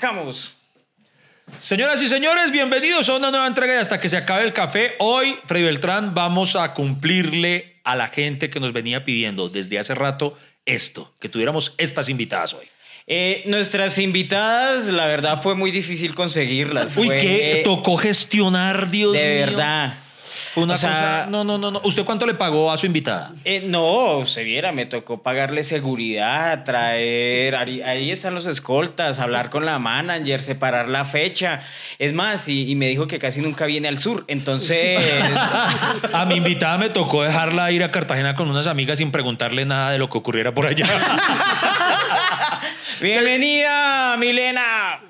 Vamos. Señoras y señores, bienvenidos a una nueva entrega de Hasta que se acabe el café. Hoy, Freddy Beltrán, vamos a cumplirle a la gente que nos venía pidiendo desde hace rato esto, que tuviéramos estas invitadas hoy. Eh, nuestras invitadas, la verdad, fue muy difícil conseguirlas. Uy, Fue- ¿qué tocó gestionar, Dios De mío? verdad. Fue una O sea- cosa... No, no, no, no. ¿Usted cuánto le pagó a su invitada? Eh, no, se viera, me tocó pagarle seguridad, traer, ahí, ahí están los escoltas, hablar con la manager, separar la fecha. Es más, y, y me dijo que casi nunca viene al sur. Entonces, A mi invitada me tocó dejarla ir a Cartagena con unas amigas sin preguntarle nada de lo que ocurriera por allá. bienvenida, Milena.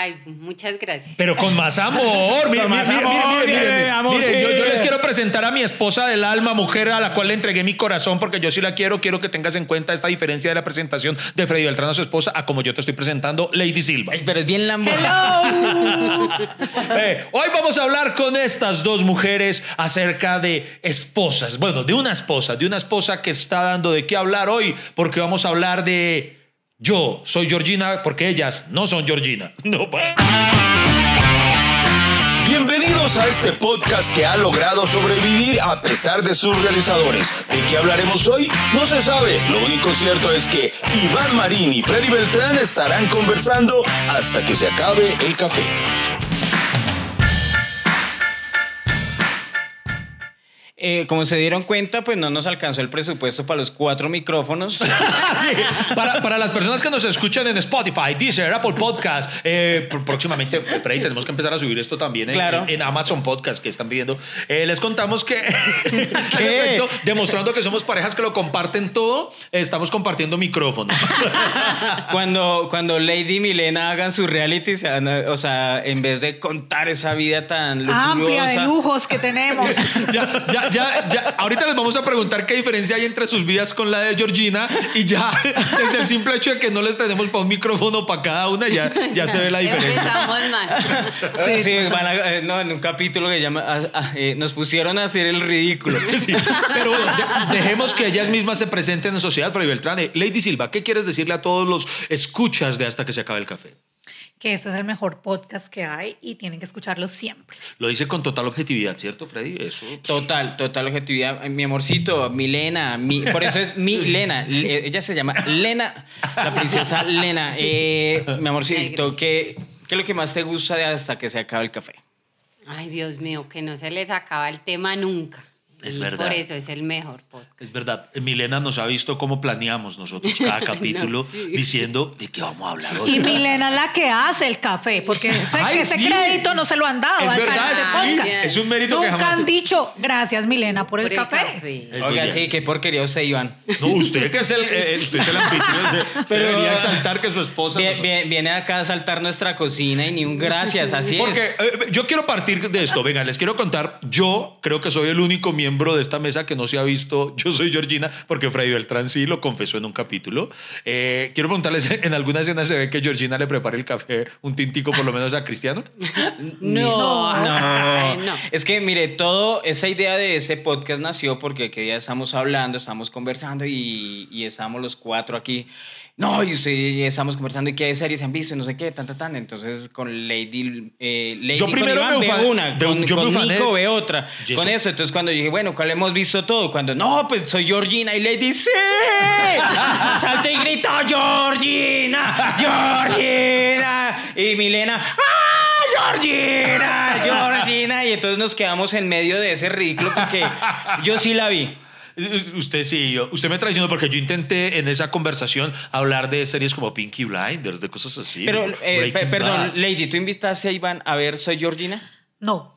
Ay, muchas gracias. Pero con más amor. Mire, Con mire, más mire, amor, mire, mire, bien, mire, amor, mire, sí. yo, yo les quiero presentar a mi esposa del alma, mujer a la cual le entregué mi corazón porque yo sí la quiero. Quiero que tengas en cuenta esta diferencia de la presentación de Freddy Beltrán a su esposa a como yo te estoy presentando, Lady Silva. Ay, pero es bien lambo. Eh, hoy vamos a hablar con estas dos mujeres acerca de esposas. Bueno, de una esposa, de una esposa que está dando de qué hablar hoy, porque vamos a hablar de yo soy Georgina, porque ellas no son Georgina. No. Bienvenidos a este podcast que ha logrado sobrevivir a pesar de sus realizadores. ¿De qué hablaremos hoy? No se sabe. Lo único cierto es que Iván Marín y Freddy Beltrán estarán conversando hasta que se acabe el café. Eh, como se dieron cuenta, pues no nos alcanzó el presupuesto para los cuatro micrófonos. Sí, para, para las personas que nos escuchan en Spotify, Deezer, Apple Podcast, eh, pr- próximamente, Freddy, tenemos que empezar a subir esto también en, Claro. en- en Amazon Podcast que están viendo. Eh, les contamos que, demostrando que somos parejas que lo comparten todo, estamos compartiendo micrófonos. cuando, cuando Lady y Milena hagan su reality, se van a- o sea, en vez de contar esa vida tan amplia de lujos que tenemos. ya, ya, ya, ya. Ahorita les vamos a preguntar qué diferencia hay entre sus vidas con la de Georgina y ya desde el simple hecho de que no les tenemos para un micrófono para cada una, ya, ya se ve la diferencia. Empezamos mal. Sí, van a- eh, no, en un capítulo que llama ah, ah, eh, nos pusieron a hacer el ridículo. Sí, pero bueno, de- dejemos que ellas mismas se presenten en sociedad, Freddy Beltrán. Eh, Lady Silva, ¿qué quieres decirle a todos los escuchas de Hasta que se acabe el café? Que este es el mejor podcast que hay y tienen que escucharlo siempre. Lo dice con total objetividad, ¿cierto, Freddy? Eso. Total, total objetividad. Mi amorcito, Milena, mi, por eso es Milena. Le- Ella se llama Lena, la princesa Lena. Eh, mi amorcito. ¿qué, ¿qué es lo que más te gusta de hasta que se acabe el café? Ay, Dios mío, que no se les acaba el tema nunca. Es Y verdad. Por eso es el mejor podcast. Es verdad, Milena nos ha visto cómo planeamos nosotros cada capítulo sí. diciendo de qué vamos a hablar hoy. Y Milena es la que hace el café, porque sé Ay, que ese sí. crédito no se lo han dado Es al verdad, canal de sí. podcast. Es un mérito que Nunca jamás- han dicho gracias Milena por, el, café. Muy Oiga, bien. sí, qué porquería usted, Iván. No, usted que es el, eh, usted es el anfitrión. Pero- debería exaltar que su esposa. Vie- nos- vie- Viene acá a saltar nuestra cocina y ni un gracias, así Porque es. eh, yo quiero partir de esto. Venga, les quiero contar. Yo creo que soy el único miembro de esta mesa que no se ha visto. Yo soy Georgina, porque Freddy Beltrán sí lo confesó en un capítulo. Eh, quiero preguntarles: ¿en alguna escena se ve que Georgina le prepara el café, un tintico por lo menos a Cristiano? No, No. no. Es que, mire, todo esa idea de ese podcast nació porque que ya estamos hablando, estamos conversando y, y estamos los cuatro aquí. No, y, estamos conversando y qué series han visto y no sé qué, tan, tan, tan. Entonces, con Lady, eh, Lady Yo con primero Iván me ve ufa- una, de- con, yo con Nico ve otra. Con eso, entonces cuando dije, bueno, ¿cuál hemos visto todo? Cuando, no, pues soy Georgina y Lady, ¡sí! Salto y grito, ¡Georgina! ¡Georgina! Y Milena, ¡ah! ¡Georgina! ¡Georgina! Y entonces nos quedamos en medio de ese ridículo porque yo sí la vi. Usted sí, yo- usted me traicionó porque yo intenté en esa conversación hablar de series como Pinky Blinders, de cosas así. Pero, de eh, perdón, Bad. Lady, ¿tú invitaste a Iván a ver Soy Georgina? No.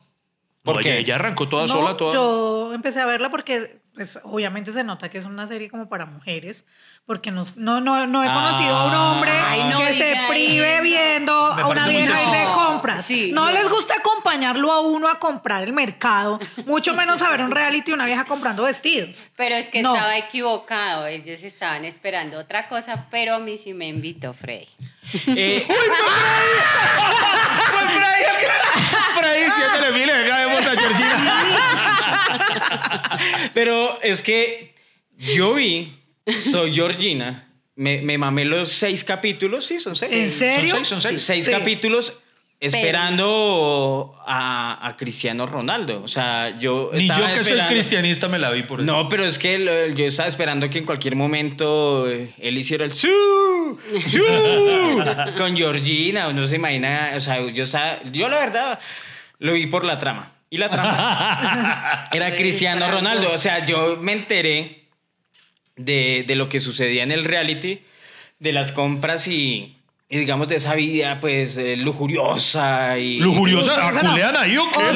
¿Por No, qué? Ella, ella arrancó toda No, sola, toda. Yo empecé a verla porque pues, obviamente se nota que es una serie como para mujeres, porque no, no, no, no he conocido a un hombre Ay, no que se prive viendo a una vieja y de compras. Sí, no no. les gusta acompañarlo a uno a comprar el mercado, mucho menos a ver un reality de una vieja comprando vestidos. Pero es que No. estaba equivocado. Ellos estaban esperando otra cosa, pero a mí sí me invitó Freddy. Eh, Fue pero es que yo vi Soy Georgina me, me mamé los seis capítulos, sí, son seis. ¿En serio? Son seis, son seis. Seis Sí. capítulos esperando a, a Cristiano Ronaldo. O sea, yo. Ni yo que soy cristianista me la vi por eso. No, pero es que lo- yo estaba esperando que en cualquier momento eh, él hiciera el ¡Su! ¡Su! con Georgina. No se imagina. O sea, yo, yo la verdad lo vi por la trama. Y la trama era Cristiano. Ronaldo. O sea, yo me enteré de, de lo que sucedía en el reality, de las compras y, y digamos de esa vida pues eh, lujuriosa y... ¿Lujuriosa? Lujosa, ¿A no. culean ahí o qué?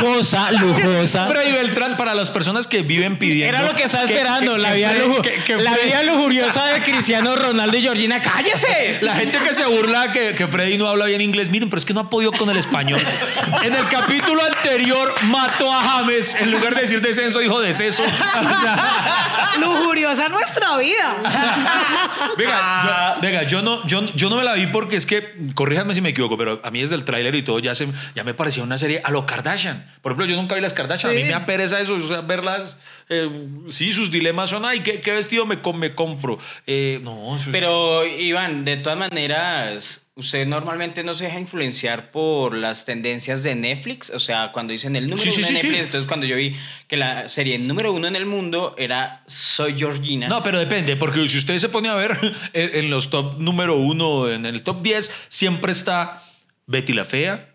Lujosa, lujosa. Freddy Beltrán, para las personas que viven pidiendo... Era lo que estaba esperando, que- la, que vida, que- la vida lujuriosa de Cristiano Ronaldo y Georgina. ¡Cállese! La gente que se burla que, que Freddy no habla bien inglés, miren, pero es que no ha podido con el español. En el capítulo anterior mató a James, en lugar de decir descenso, dijo deceso. O sea, Lujuriosa nuestra vida. venga, yo, venga, yo no, yo, yo no me la vi porque es que, corríjanme si me equivoco, pero a mí desde el tráiler y todo ya, se, ya me parecía una serie a lo Kardashian. Por ejemplo, yo nunca vi las Kardashian, a mí me da pereza eso, o sea, verlas. eh, sí, sus dilemas son, ay, ¿qué, qué vestido me, com- me compro? Eh, no, eso es- Pero, Iván, de todas maneras, usted normalmente no se deja influenciar por las tendencias de Netflix. O sea, cuando dicen el número Sí, uno sí, de sí. Netflix, entonces cuando yo vi que la serie número uno en el mundo era Soy Georgina. No, pero depende, porque si usted se pone a ver en, en los top número uno, en el top 10, siempre está Betty la Fea,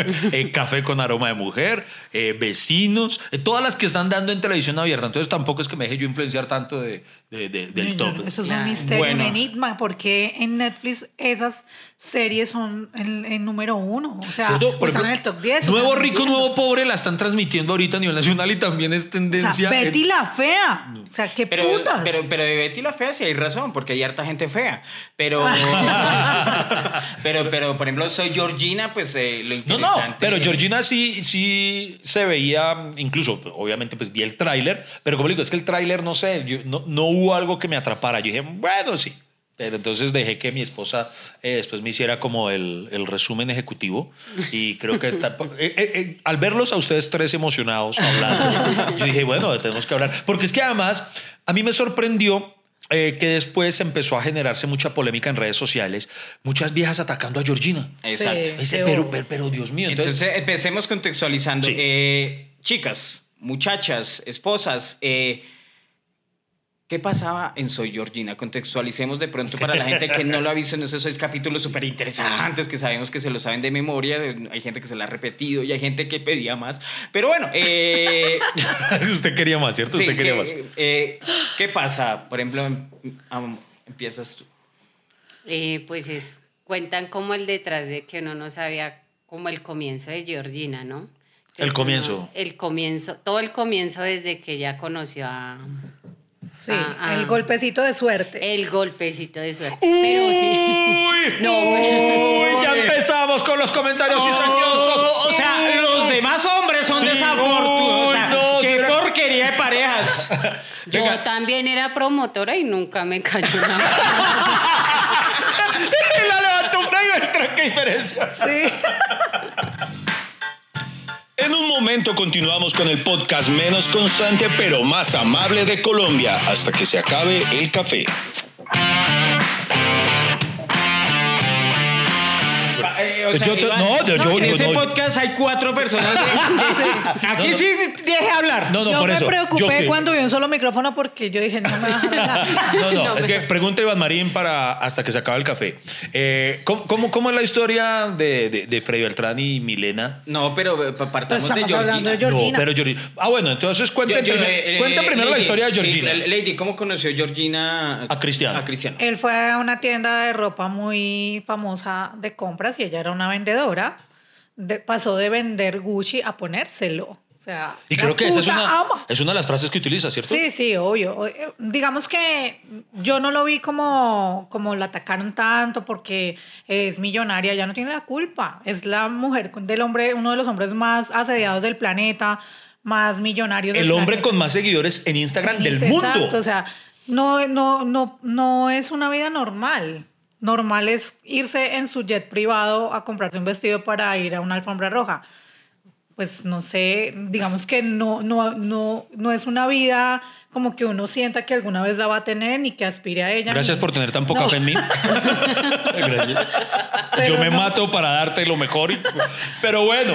eh, Café con aroma de mujer, eh, Vecinos, eh, todas las que están dando en televisión abierta. Entonces tampoco es que me deje yo influenciar tanto de, de- de- del Yo no- top. Eso es Claro. un misterio, Bueno. un enigma, porque en Netflix esas series son el, el número uno. O sea, ¿Cierto? o están ejemplo, en el top 10. o Nuevo no rico, nuevo pobre la están transmitiendo ahorita a nivel nacional y también es O tendencia. sea, Betty en- la fea. O sea, qué Pero, putas. pero, pero de Betty la fea sí hay razón, porque hay harta gente fea. Pero, pero, pero por ejemplo, soy Georgina, pues eh, lo No, interesante. no, pero Georgina sí, sí se veía, incluso, obviamente, pues vi el tráiler, pero como digo, es que el tráiler, no sé, yo- no, no hubo algo que me atrapara. Yo dije, bueno, sí. Pero entonces dejé que mi esposa eh, después me hiciera como el, el resumen ejecutivo y creo que tampoco- eh, eh, eh, al verlos a ustedes tres emocionados hablando, yo dije, bueno, tenemos que hablar. Porque es que además a mí me sorprendió eh, que después empezó a generarse mucha polémica en redes sociales, muchas viejas atacando a Georgina. Exacto. Sí. Ese, pero, pero, pero, Dios mío. Entonces, empecemos contextualizando. Sí. Eh, chicas, muchachas, esposas, eh, ¿qué pasaba en Soy Georgina? Contextualicemos de pronto para la gente que no lo ha visto en esos seis capítulos súper interesantes que sabemos que se lo saben de memoria. Hay gente que se lo ha repetido y hay gente que pedía más. Pero bueno, eh, Usted quería más, ¿cierto? sí, Usted quería ¿qué, más. eh, ¿Qué pasa? Por ejemplo, em- empiezas tú. Eh, pues es, cuentan como el detrás de que uno no sabía como el comienzo de Georgina, ¿no? El comienzo. uno- el comienzo, todo el comienzo desde que ella conoció a Sí, Ah, ah. el golpecito de suerte. el golpecito de suerte. Pero sí. Uy, No, uy, ya empezamos con los comentarios cizañosos. O sea, los demás hombres son Sí, desafortunados. O sea, uy, no, qué porquería de parejas. Yo también era promotora y nunca me cayó nada. la levantó Fray Beltrán, qué diferencia. Sí. En un momento continuamos con el podcast menos constante pero más amable de Colombia hasta que se acabe el café. O sea, Yo te- Iván, no, yo- yo- en yo- ese no. podcast hay cuatro personas. Aquí sí deje hablar. No, no, yo por me eso. preocupé Yo que- cuando vi un solo micrófono porque yo dije, no me van a hablar. No, no, No, es que pregunta Iván Marín para hasta que se acabe el café. Eh, ¿cómo, cómo, cómo es la historia de, de, de Freddy Beltrán y Milena? No, pero eh, pa- partamos Pero de estamos hablando de Georgina. Georgina. No, pero Georgina. Ah, bueno, entonces cuenten, Yo- primer- eh, cuenta eh, primero la historia de sí, Georgina. Lady, ¿cómo conoció Georgina A Cristiano. A Cristiano. Él fue a una tienda de ropa muy famosa de compras y ella era una vendedora. De- pasó de vender Gucci a ponérselo. O sea, y creo que esa es una, ama. es una de las frases que utiliza, ¿cierto? Sí, sí, obvio. Eh, Digamos que yo no lo vi como, como la atacaron tanto porque es millonaria, ya no tiene la culpa. Es la mujer del hombre, uno de los hombres más asediados del planeta, más millonarios del El hombre planeta. con más seguidores en Instagram del Exacto, mundo. o sea, no, no, no, no es una vida normal. Normal es irse en su jet privado a comprarse un vestido para ir a una alfombra roja. pues no sé, digamos que no, no, no, no es una vida como que uno sienta que alguna vez la va a tener ni que aspire a ella. Gracias ni- por tener tan poca No. fe en mí. Yo me no. mato para darte lo mejor. y- Pero bueno.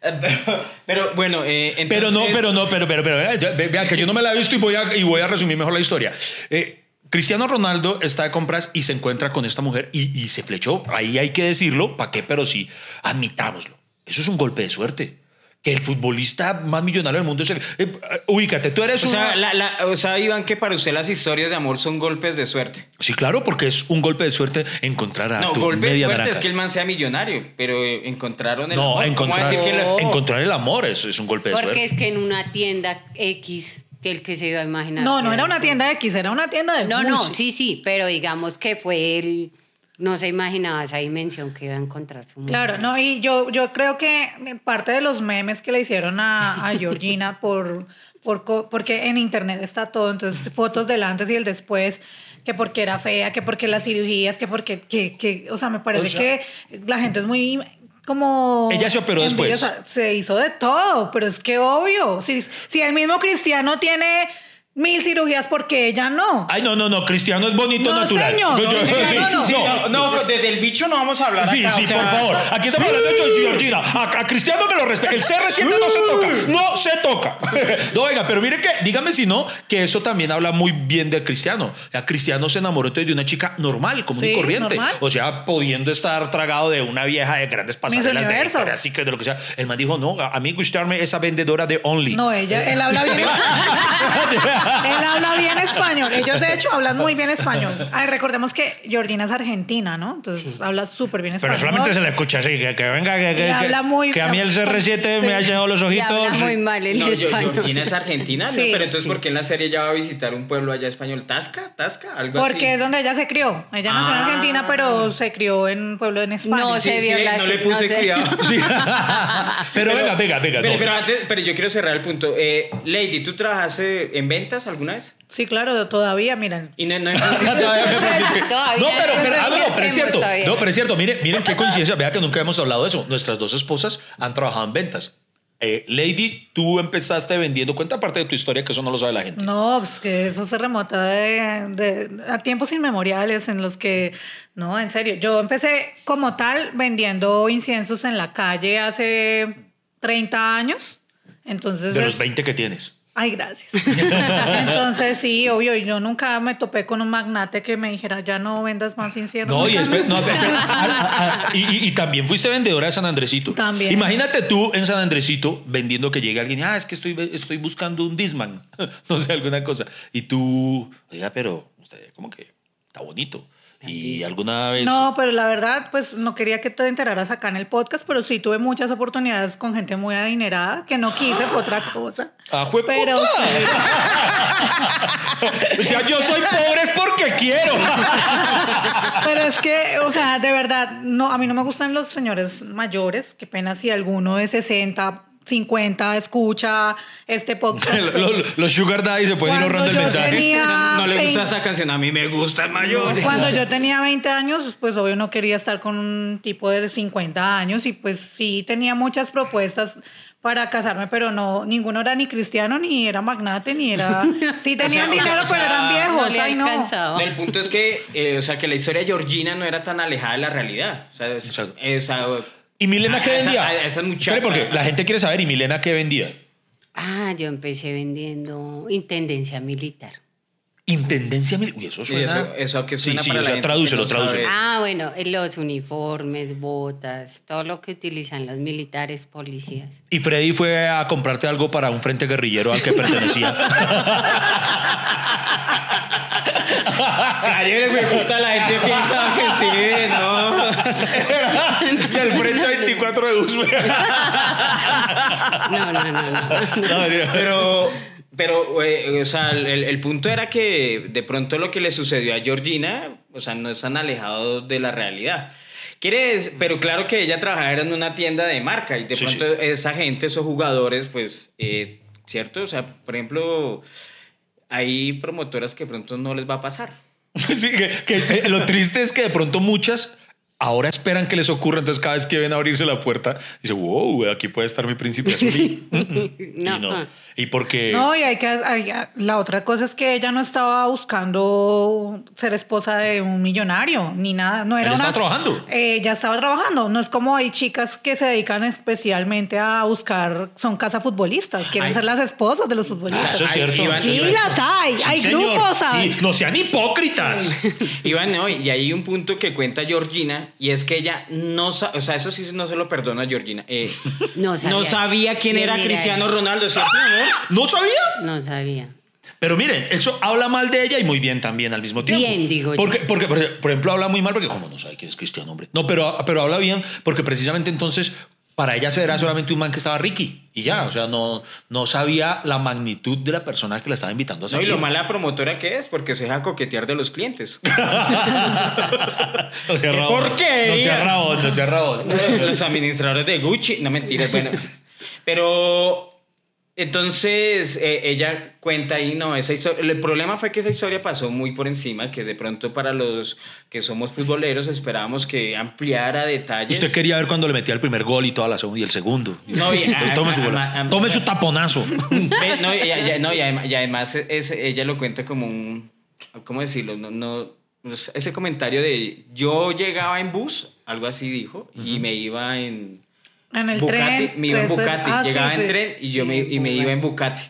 Pero, pero, bueno, eh, Pero no, entonces- pero no, pero, pero, pero, vea, ya- ve- vea que yo no me la he visto y voy a, y voy a resumir mejor la historia. Eh, Cristiano Ronaldo está de compras y se encuentra con esta mujer y, y se flechó. Ahí hay que decirlo, ¿para qué? Pero sí, admitámoslo. Eso es un golpe de suerte. Que el futbolista más millonario del mundo es el... eh, ubícate, tú eres O sea, una- la- la- o sea, Iván, que para usted las historias de amor son golpes de suerte. Sí, claro, porque es un golpe de suerte encontrar a No, tu golpe de media suerte naranja. es que el man sea millonario, pero eh, encontraron el No, amor. ¿Cómo encontrar, decir que encontrar el amor es, es un golpe de Porque suerte. es que en una tienda X, que el que se iba a imaginar. No, no era una tienda X, era una tienda de No, no, sí, sí, pero digamos que fue él. No se imaginaba esa dimensión que iba a encontrar su mujer. Claro, no, y yo, yo creo que parte de los memes que le hicieron a, a Georgina por, por, co- porque en internet está todo, entonces fotos del antes y el después, que porque era fea, que porque las cirugías, que porque, que, que, o sea, me parece O sea- que la gente es muy como... Ella se operó después. Se hizo de todo, pero es que obvio, si, si el mismo cristiano tiene mil cirugías, porque ella no? Ay, no, no, no, Cristiano es bonito No, natural. señor, Yo- yo- Cristiano no. Sí, no, no, desde el bicho no vamos a hablar Sí, acá, sí, o sea, por favor. Aquí estamos hablando de Georgina. A, a Cristiano me lo respeta. El CR7 no se toca. No se toca. No, oiga, pero mire que, dígame si no, que eso también habla muy bien de Cristiano. O sea, Cristiano se enamoró entonces de una chica normal, común y Sí, corriente. normal. O sea, pudiendo estar tragado de una vieja de grandes pasarelas de Universo. Victoria's Secret, de lo que sea. El man dijo, no, a a mí gustarme esa vendedora de Only. No, ella, él habla bien. él habla bien español. Ellos, de hecho, hablan muy bien español. Ay, recordemos que Georgina es argentina, ¿no? Entonces habla súper bien Pero español. solamente se le escucha así, que, que venga, que, que, habla que- muy- que a mí el CR7 Sí. me ha llenado los Y ojitos. habla muy mal el No, español. Georgina es argentina, ¿no? Sí, pero entonces sí. ¿por qué en la serie ella va a visitar un pueblo allá español? ¿Tasca? ¿Tasca? Algo así. Porque es donde ella se crió. Ella nació en Ah. Argentina, pero se crió en un pueblo en España. No, Sí, se sí, vio la no le no puse sé. cuidado. Sí. pero, venga, venga, venga. Pero, no. pero antes, pero yo quiero cerrar el punto. Eh, Lady, ¿tú trabajaste en alguna vez? Sí, claro, todavía, miren. Y no, no, no, pero, pero, ah, no, pero es cierto. todavía. No, pero es cierto. Miren, miren qué coincidencia. Vea que nunca hemos hablado de eso. Nuestras dos esposas han trabajado en ventas. Eh, Lady, tú empezaste vendiendo. Cuenta parte de tu historia, que eso no lo sabe la gente. No, pues que eso se remota de, de- a tiempos inmemoriales en los que, no, en serio, yo empecé como tal vendiendo inciensos en la calle hace 30 años. Entonces, De los es- 20 que tienes. Ay, gracias. Entonces, sí, obvio, yo nunca me topé con un magnate que me dijera, ya no vendas más inciensos. No, y, después, no. Ah, ah, y, y- y también fuiste vendedora de San Andresito. También. Imagínate tú en San Andresito vendiendo que llegue alguien, ah, es que estoy, estoy buscando un Disman, no sé, alguna cosa. Y tú, oiga, pero usted como que está bonito. Y alguna vez... No, pero la verdad, pues no quería que te enteraras acá en el podcast, pero sí tuve muchas oportunidades con gente muy adinerada, que no quise, fue otra cosa. Ah, jue- Pero puta. o sea, yo soy pobre es porque quiero. Pero es que, o sea, de verdad, no, a mí no me gustan los señores mayores. Qué pena si alguno de 60, 50 escucha este podcast. los, los Sugar Daddy se pueden ir ahorrando el mensaje. tenía- no le gusta 20. esa canción. A mí me gusta el mayor. Cuando yo tenía 20 años, pues obvio no quería estar con un tipo de 50 años y pues sí tenía muchas propuestas para casarme, pero no, ninguno era ni cristiano, ni era magnate, ni era... Sí tenían o sea, dinero, o pero sea, eran viejos. No le ay, no. El punto es que, eh, o sea, que la historia de Georgina no era tan alejada de la realidad. O sea, es- o sea, ¿Y Milena a- qué esa- vendía? a esas muchachas. Espere, porque la gente quiere saber, ¿y Milena qué vendía? Ah, yo empecé vendiendo intendencia militar. Intendencia militar. Uy, eso suena. eso, eso que Sí, suena sí, para o la sea, tradúcelo, no tradúcelo. Ah, bueno, los uniformes, botas, todo lo que utilizan los militares, policías. Y Freddy fue a comprarte algo para un frente guerrillero al que pertenecía. Ayer me gusta la gente piensa que sí, no. y al frente 24 de Usme. No, no, no, no. Pero, pero, eh, o sea, el, el punto era que de pronto lo que le sucedió a Georgina, o sea, no están alejados de la realidad. Quieres, pero claro que ella trabajaba en una tienda de marca y de Sí, pronto esa gente, esos jugadores, pues, eh, ¿cierto? O sea, por ejemplo, hay promotoras que de pronto no les va a pasar. Sí, que, que, eh, lo triste es que de pronto muchas ahora esperan que les ocurra, entonces cada vez que ven abrirse la puerta, dice, wow, aquí puede estar mi príncipe azul. Sí. Mm, mm. No. Y no. Y porque... No, y hay que. hay- la otra cosa es que ella no estaba buscando ser esposa de un millonario, ni nada. No era Ella una- estaba trabajando. Ella estaba trabajando. No es como hay chicas que se dedican especialmente a buscar, son casafutbolistas, quieren Ay. ser las esposas de los Ah, futbolistas. eso es Ay, cierto. Iván, Sí, las hay. hay señor. grupos, hay. Sí, no sean hipócritas. Iván, no, y hay un punto que cuenta Georgina, y es que ella no o sea, eso sí no se lo perdona a Georgina. eh, No sabía. sabía quién, ¿Quién era, era Cristiano él? Ronaldo. ¿No sabía? No sabía. Pero miren, eso habla mal de ella y muy bien también al mismo tiempo. Bien, digo yo. porque, porque, por por ejemplo, habla muy mal porque como no sabe quién es Cristiano, hombre. No, pero, pero habla bien porque precisamente entonces para ella era solamente un man que estaba Ricky y ya, o sea, no, no sabía la magnitud de la persona que la estaba invitando a No, salir. y lo mala promotora que es, porque se deja coquetear de los clientes. no sea ¡Qué rabón. porquería! No sea rabón, no sea rabón. los administradores de Gucci, no mentiras, bueno. Pero entonces eh, ella cuenta ahí, no, esa historia, el problema fue que esa historia pasó muy por encima, que de pronto para los que somos futboleros esperábamos que ampliara detalles. Usted quería ver cuando le metía el primer gol y toda la segunda y el segundo. No, y- tome, su, a- gol. a- tome su taponazo. No, y, y- no, y además, y además es- ella lo cuenta como un, ¿cómo decirlo? No, no, ese comentario de yo llegaba en bus, algo así dijo, y me iba en En el Bucati, tren. me iba en Bucati, ah, sí, llegaba en sí. tren y yo me, Sí, y me iba en Bucati.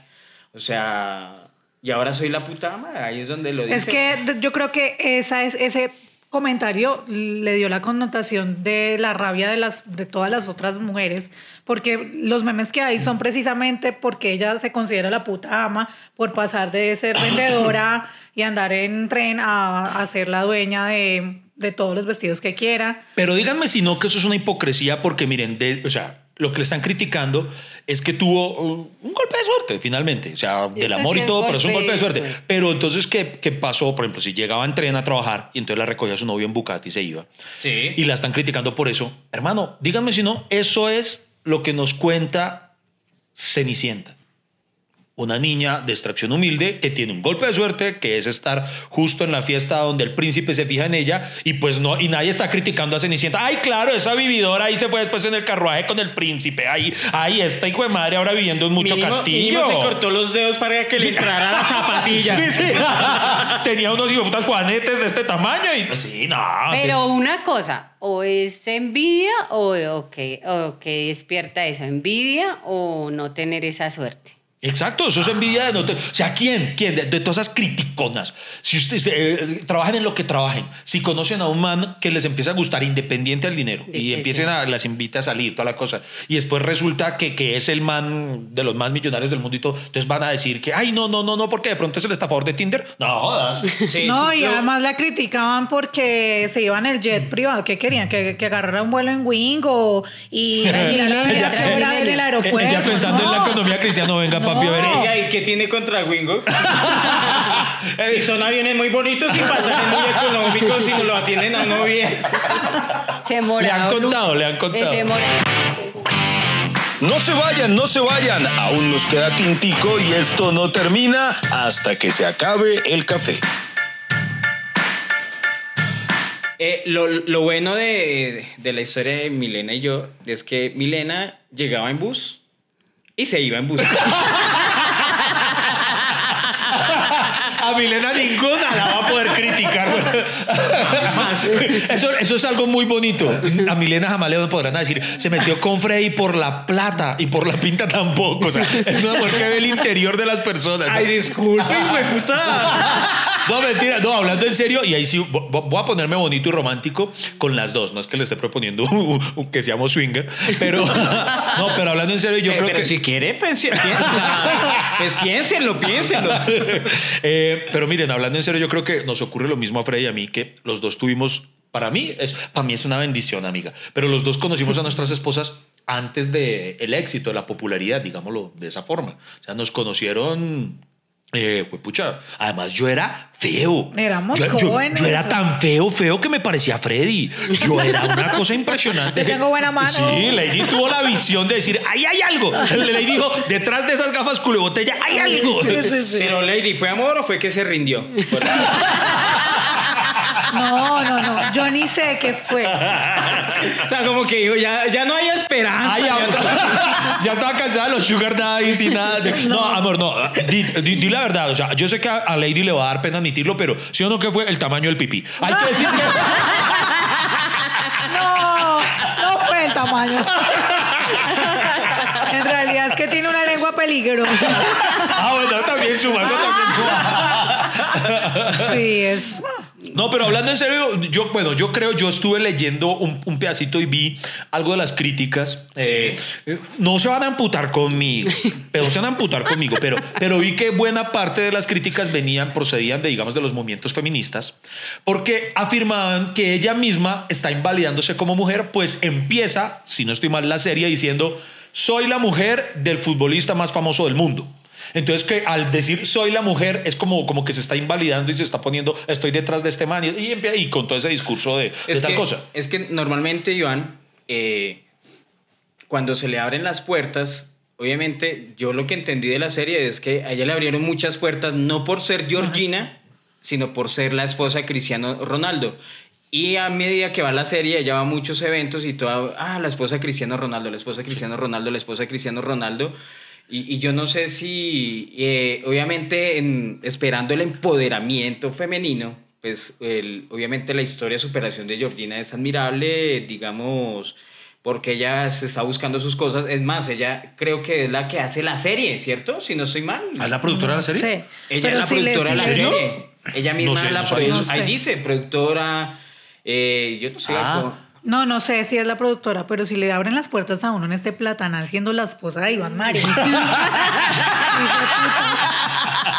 O sea, y ahora soy la puta ama, ahí es donde lo dice. Es que yo creo que esa es, ese comentario le dio la connotación de la rabia de, las, de todas las otras mujeres, porque los memes que hay son precisamente porque ella se considera la puta ama por pasar de ser vendedora y andar en tren a, a ser la dueña de, de todos los vestidos que quiera. Pero díganme si no que eso es una hipocresía porque miren, de- o sea, lo que le están criticando es que tuvo un golpe de suerte finalmente, o sea, del Eso amor sí y es todo, pero es un golpe de suerte. Pero entonces, ¿qué, ¿qué pasó? Por ejemplo, si llegaba en tren a trabajar y entonces la recogía su novio en Bucati y se iba. Sí. Y la están criticando por eso. Hermano, díganme si no, eso es lo que nos cuenta Cenicienta. Una niña de extracción humilde que tiene un golpe de suerte, que es estar justo en la fiesta donde el príncipe se fija en ella y pues no, y nadie está criticando a Cenicienta. Ay, claro, esa vividora ahí se fue después en el carruaje con el príncipe. Ay, ay, esta hijo de madre ahora viviendo en mucho Mínimo- castillo. mínimo se cortó los dedos para que le entrara la zapatilla. Sí, sí. Tenía unos hijos putas juanetes de este tamaño y pues sí, no. Pero una cosa, o es envidia o, o que, o que despierta eso, envidia o no tener esa suerte. Exacto, eso es envidia de no O sea, ¿quién? ¿Quién? De, de todas esas criticonas. Si ustedes eh, trabajan en lo que trabajen, si conocen a un man que les empieza a gustar independiente del dinero De y empiecen sea. a las invita a salir, toda la cosa, y después resulta que, que es el man de los más millonarios del mundo y todo, entonces van a decir que, ay, no, no, no, no, porque de pronto es el estafador de Tinder. No jodas. Sí, no, y yo- además la criticaban porque se iban en el jet privado. ¿Qué querían? Que, que agarrara un vuelo en Wingo y y la Transmilenio, la- en el aeropuerto. Ella pensando en la No. economía cristiana, venga, papi, a ver. No. Ella, ¿y qué tiene contra Wingo? si son aviones muy bonitos y pasajes muy económicos y no lo atienden a uno bien. Se morado. Le han contado, le han contado. Ese morado. No se vayan, no se vayan. Aún nos queda tintico y esto no termina hasta que se acabe el café. Eh, lo, lo bueno de, de la historia de Milena y yo es que Milena llegaba en bus y se iba en bus. A Milena ninguna la va a poder criticar. Eso, eso es algo muy bonito. A Milena jamás le podrán decir, se metió con Freddy por la plata y por la pinta tampoco. O sea, es una mujer que ve el interior de las personas. Ay, disculpe, puta. No, mentira, no, hablando en serio, y ahí sí vo- vo- voy a ponerme bonito y romántico con las dos. No es que le esté proponiendo que seamos swinger, pero no, pero hablando en serio, yo Eh, creo pero que si quiere, pues, pues piénsenlo, piénsenlo. Eh, pero miren, hablando en serio, yo creo que nos ocurre lo mismo a Freddy y a mí, que los dos tuvimos, para mí, es, para mí es una bendición, amiga, pero los dos conocimos a nuestras esposas antes del el éxito, de la popularidad, digámoslo de esa forma. O sea, nos conocieron... Eh, pues, pucha, además yo era feo. Éramos yo, jóvenes. yo era tan feo, feo que me parecía Freddy. Yo era una cosa impresionante. Yo tengo buena mano. Sí, Lady tuvo la visión de decir, ahí hay algo. Lady dijo, detrás de esas gafas culebotella hay algo. Sí, sí, sí. Pero, Lady, ¿fue amor o fue que se rindió? No, no, no. Yo ni sé qué fue. O sea, como que dijo, ya, ya no hay esperanza. Ay, ya ya, estaba cansada de los sugar daddies y nada. de- no. amor, no. Di, di- di la verdad. O sea, yo sé que a, a Lady le va a dar pena admitirlo, pero sí o no que fue el tamaño del pipí. Hay que decir que... No, no fue el tamaño. En realidad es que tiene una lengua peligrosa. Ah, bueno, también suma, eso también suma. Sí, es. No, pero hablando en serio, yo, bueno, yo creo, yo estuve leyendo un, un pedacito y vi algo de las críticas. Eh, no se van a amputar conmigo, pero se van a amputar conmigo, pero, pero vi que buena parte de las críticas venían, procedían de, digamos, de los movimientos feministas, porque afirmaban que ella misma está invalidándose como mujer, pues empieza, si no estoy mal, la serie diciendo, soy la mujer del futbolista más famoso del mundo. Entonces que al decir soy la mujer es como, como que se está invalidando y se está poniendo estoy detrás de este man y, y, y con todo ese discurso de, de es tal que, cosa. Es que normalmente, Iván, eh, cuando se le abren las puertas, obviamente yo lo que entendí de la serie es que a ella le abrieron muchas puertas, no por ser Georgina, sino por ser la esposa de Cristiano Ronaldo. Y a medida que va la serie, ella va a muchos eventos y toda, ah, la esposa de Cristiano Ronaldo, la esposa de Cristiano Ronaldo, la esposa de Cristiano Ronaldo. Y, y yo no sé si, eh, obviamente, en- esperando el empoderamiento femenino, pues el- obviamente la historia de superación de Georgina es admirable, digamos, porque ella se está buscando sus cosas. Es más, ella creo que es la que hace la serie, ¿cierto? Si no estoy mal. ¿Es la productora de la serie? Sí. Ella Pero es la productora de la sí le- serie. Ella misma No sé, la no produce. Ahí No sé. dice, productora. eh, yo no sé. Ah. No, no sé si es la productora, pero si le abren las puertas a uno en este platanal siendo la esposa de Iván Marín.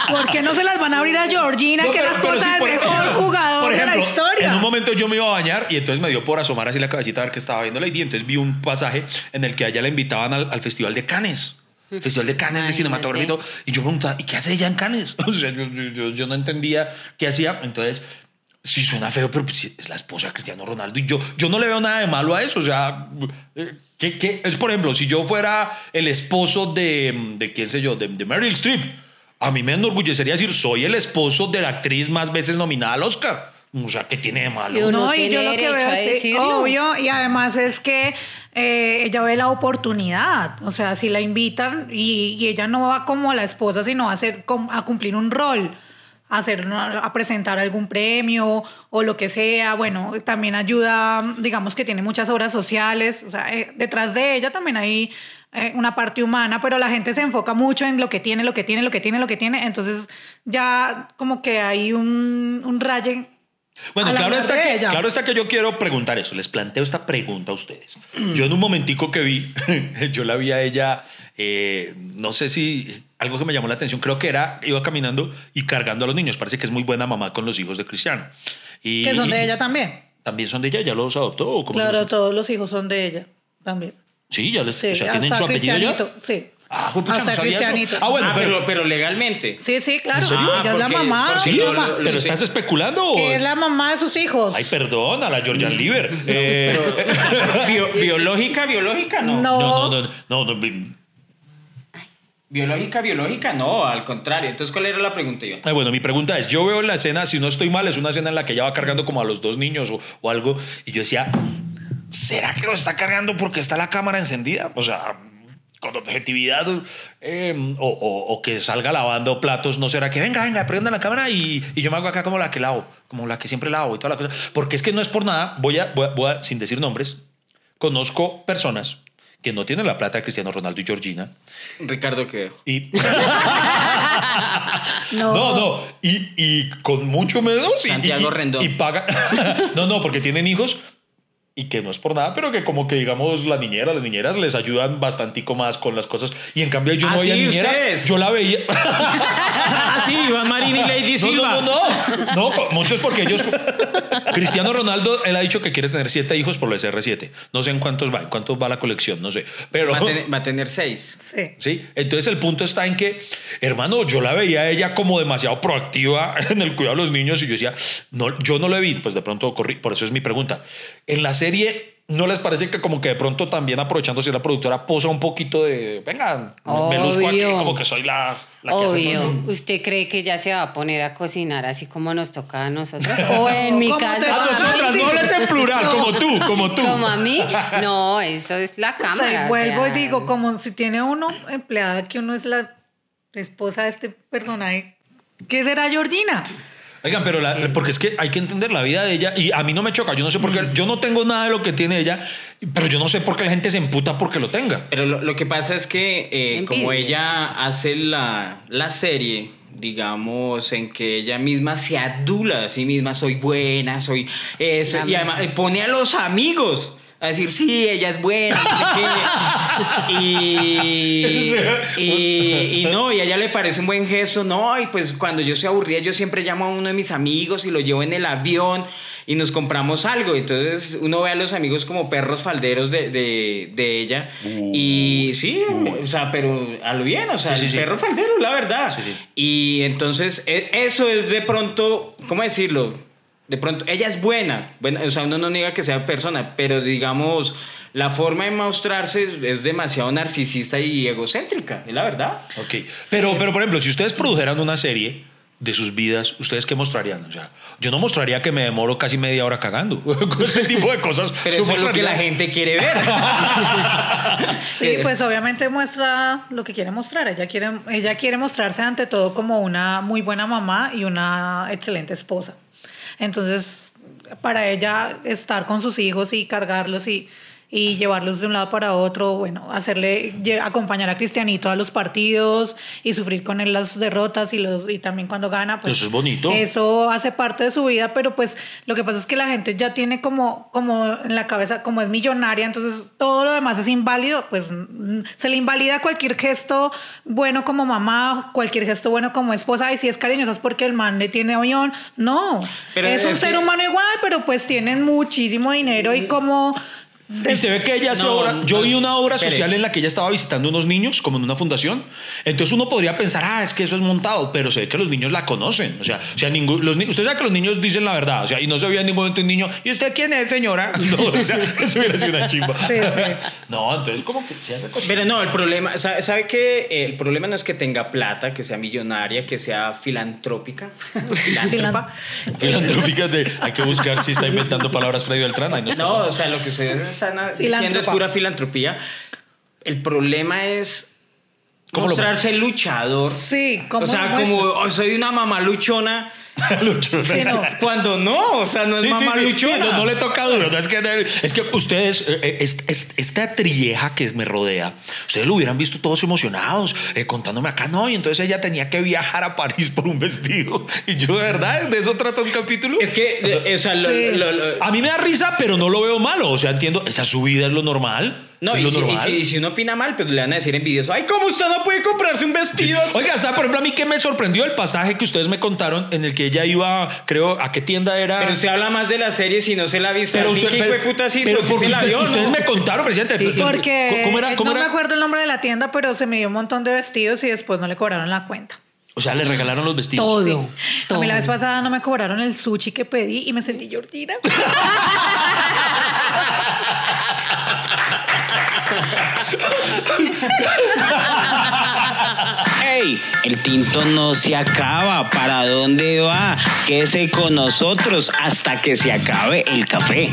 ¿Por qué no se las van a abrir a Georgina, No, que es la esposa sí, del mejor ejemplo, jugador por de la historia? En un momento yo me iba a bañar y entonces me dio por asomar así la cabecita a ver qué estaba viendo Lady. Entonces vi un pasaje en el que a ella la invitaban al, al Festival de Cannes. Festival de Cannes de cinematografía y todo. Y yo preguntaba, ¿y qué hace ella en Cannes? O sea, yo- yo no entendía qué hacía. Entonces, sí suena feo, pero pues, es la esposa de Cristiano Ronaldo. Y yo, yo no le veo nada de malo a eso. O sea, eh, ¿qué, qué? es por ejemplo, si yo fuera el esposo de, de quién sé yo, de, de Meryl Streep, a mí me enorgullecería decir, soy el esposo de la actriz más veces nominada al Oscar. O sea, ¿qué tiene de malo? Y uno No, y yo lo que veo a es decirlo. obvio, y además es que eh, ella ve la oportunidad, o sea, si la invitan y, y ella no va como la esposa, sino a, hacer, a cumplir un rol, a, hacer, a presentar algún premio o lo que sea, bueno, también ayuda, digamos que tiene muchas obras sociales, o sea, eh, detrás de ella también hay eh, una parte humana, pero la gente se enfoca mucho en lo que tiene, lo que tiene, lo que tiene, lo que tiene, entonces ya como que hay un, un raye Bueno, claro está, que, claro está que yo quiero preguntar eso. Les planteo esta pregunta a ustedes. Yo en un momentico que vi, yo la vi a ella, eh, no sé si algo que me llamó la atención, creo que era, iba caminando y cargando a los niños. Parece que es muy buena mamá con los hijos de Cristiano. Y, Que son de ella también. ¿También son de ella? ¿Ya los adoptó? ¿O cómo Claro, todos los hijos son de ella también. Sí, ya les, Sí, o sea, ¿tienen su apellido ya? Sí. Ah, pues, pucha, hasta no sabía eso. Cristianito. Ah, bueno, Ah, pero, pero, pero legalmente. Sí, sí, claro. Ella es la mamá. sí, yo mamá. lo- ¿pero sí. estás especulando? Que es la mamá de sus hijos. Ay, perdón, a la Georgian Liver. Eh, Bio- biológica, biológica, no. No. no, no, no, no, no, Biológica, biológica, no, al contrario. Entonces, ¿cuál era la pregunta? Ay, bueno, mi pregunta es, yo veo la escena, si no estoy mal, es una escena en la que ella va cargando como a los dos niños o, algo, y yo decía, ¿será que lo está cargando porque está la cámara encendida? O sea, con objetividad, eh, o, o- que salga lavando platos, ¿no será que venga, venga, prenda la cámara y, y yo me hago acá como la que lavo, como la que siempre lavo y toda la cosa? Porque es que no es por nada, voy a, voy voy a- sin decir nombres, conozco personas que no tienen la plata de Cristiano Ronaldo y Georgina, Ricardo, ¿qué? y No. no, no. Y, y con mucho miedo. y- Santiago y, Rendón. Y paga. no, no, porque tienen hijos y que no es por nada, pero que como que digamos la niñera, las niñeras les ayudan bastantico más con las cosas. Y en cambio yo no Ah, veía sí, niñeras. ustedes. Yo la veía. Ah, sí, Iván Marín y Lady No, Silva. no, no, no. No, muchos porque ellos. Cristiano Ronaldo, él ha dicho que quiere tener siete hijos por lo de CR7. No sé en cuántos va, en cuántos va la colección, no sé. Pero. Va a, tener, va a tener seis. Sí. ¿Sí? Entonces el punto está en que, hermano, yo la veía a ella como demasiado proactiva en el cuidado de los niños y yo decía, no, yo no lo vi, pues de pronto corrí, por eso es mi pregunta. En la serie, ¿No les parece que como que de pronto también aprovechándose la productora posa un poquito de, venga, me- me luzco aquí como que soy la, la que hace todo"? Obvio. ¿Usted cree que ya se va a poner a cocinar así como nos toca a nosotros? O en mi ¿Cómo te caso. A nosotras, no hables en plural, como tú, como tú. Como a mí, no, eso es la O sea, cámara. y o vuelvo sea, y digo, como si tiene uno empleada que uno es la esposa de este personaje, ¿qué será Georgina? Oigan, pero la- porque es que hay que entender la vida de ella y a mí no me choca. Yo no sé por qué. Yo no tengo nada de lo que tiene ella, pero yo no sé por qué la gente se emputa porque lo tenga. Pero lo, lo que pasa es que eh, como ella hace la, la serie, digamos, en que ella misma se adula a sí misma, soy buena, soy eso, y además pone a los amigos a decir, sí, ella es buena, no sé qué. Y, y, y no, y a ella le parece un buen gesto, no, y pues cuando yo estoy aburrida, yo siempre llamo a uno de mis amigos y lo llevo en el avión y nos compramos algo. Entonces uno ve a los amigos como perros falderos de, de, de ella. Y sí, o sea, pero a lo bien, o sea, Sí, el sí. perro faldero, la verdad. Y entonces e- eso es de pronto, ¿cómo decirlo? De pronto, ella es buena, buena, o sea, uno no niega que sea persona, pero digamos, la forma de mostrarse es demasiado narcisista y egocéntrica, es la verdad. Ok. Pero, pero, por ejemplo, si ustedes produjeran una serie de sus vidas, ¿ustedes qué mostrarían? O sea, yo no mostraría que me demoro casi media hora cagando. Ese tipo de cosas. Pero eso es lo que la gente quiere ver. Sí, pues obviamente muestra lo que quiere mostrar. Ella quiere, ella quiere mostrarse ante todo como una muy buena mamá y una excelente esposa. Entonces, para ella estar con sus hijos y cargarlos y, y llevarlos de un lado para otro, bueno, hacerle acompañar a Cristianito a los partidos y sufrir con él las derrotas y los y también cuando gana, pues Eso es bonito. Eso hace parte de su vida, pero pues lo que pasa es que la gente ya tiene como como en la cabeza como es millonaria, entonces todo lo demás es inválido, pues se le invalida cualquier gesto bueno como mamá, cualquier gesto bueno como esposa, y si es cariñosa es porque el man le tiene avión, no, Pero es un es ser que- humano igual, pero pues tienen muchísimo dinero y como Y se ve que ella hace No, obra. Yo no, vi una obra espere. social en la que ella estaba visitando unos niños, como en una fundación. Entonces uno podría pensar, ah, es que eso es montado, pero se ve que los niños la conocen. O sea, o sea ningún, los, ni- usted sabe que los niños dicen la verdad. O sea, y no se veía en ningún momento un niño, ¿y usted quién es, señora? No, o sea, eso hubiera sido una chimba. Sí, sí. No, entonces como que se hace cosas. Pero no, el problema, ¿sabe, sabe que el problema no es que tenga plata, que sea millonaria, que sea filantrópica? Filántropa. Filantrópicas de, hay que buscar si está inventando palabras Freddy Beltrán. No, o sea, lo que ustedes están diciendo es pura filantropía. El problema es ¿Cómo lo mostrarse luchador. Sí, ¿cómo O sea, como oh, soy una mamá luchona. Lucho. Sí, no. Cuando no, o sea, no es Sí, mamá sí, luchona. sí, no, no le toca duro. no, es, que, es que ustedes, eh, eh, es- es- esta trieja que me rodea, ustedes lo hubieran visto todos emocionados, eh, contándome acá, no, y entonces ella tenía que viajar a París por un vestido. Y yo, de verdad, de eso trata un capítulo. Es que, eh, o sea, lo- Sí. lo- lo- A mí me da risa, pero no lo veo malo. O sea, entiendo, esa su vida es lo normal. No, y si, y si- y si uno opina mal, pues le van a decir envidioso, ay, ¿cómo usted no puede comprarse un vestido? Oiga, ¿sabe? Por ejemplo, a mí que me sorprendió el pasaje que ustedes me contaron en el que ella iba, creo, ¿a qué tienda era? Pero usted habla más de la serie si no se la ha visto. Pero usted- ¿qué pero- puta sí, pero sí porque se la vio, ustedes ¿no? me contaron, presidente. Sí, Porque ¿Cómo era? ¿Cómo no era? me acuerdo el nombre de la tienda, pero se me dio un montón de vestidos y después no le cobraron la cuenta. O sea, le regalaron los vestidos. Todo. A todo. mí la vez pasada no me cobraron el sushi que pedí y me sentí Georgina. ¡Ey! El tinto no se acaba. ¿Para dónde va? Quédese con nosotros hasta que se acabe el café.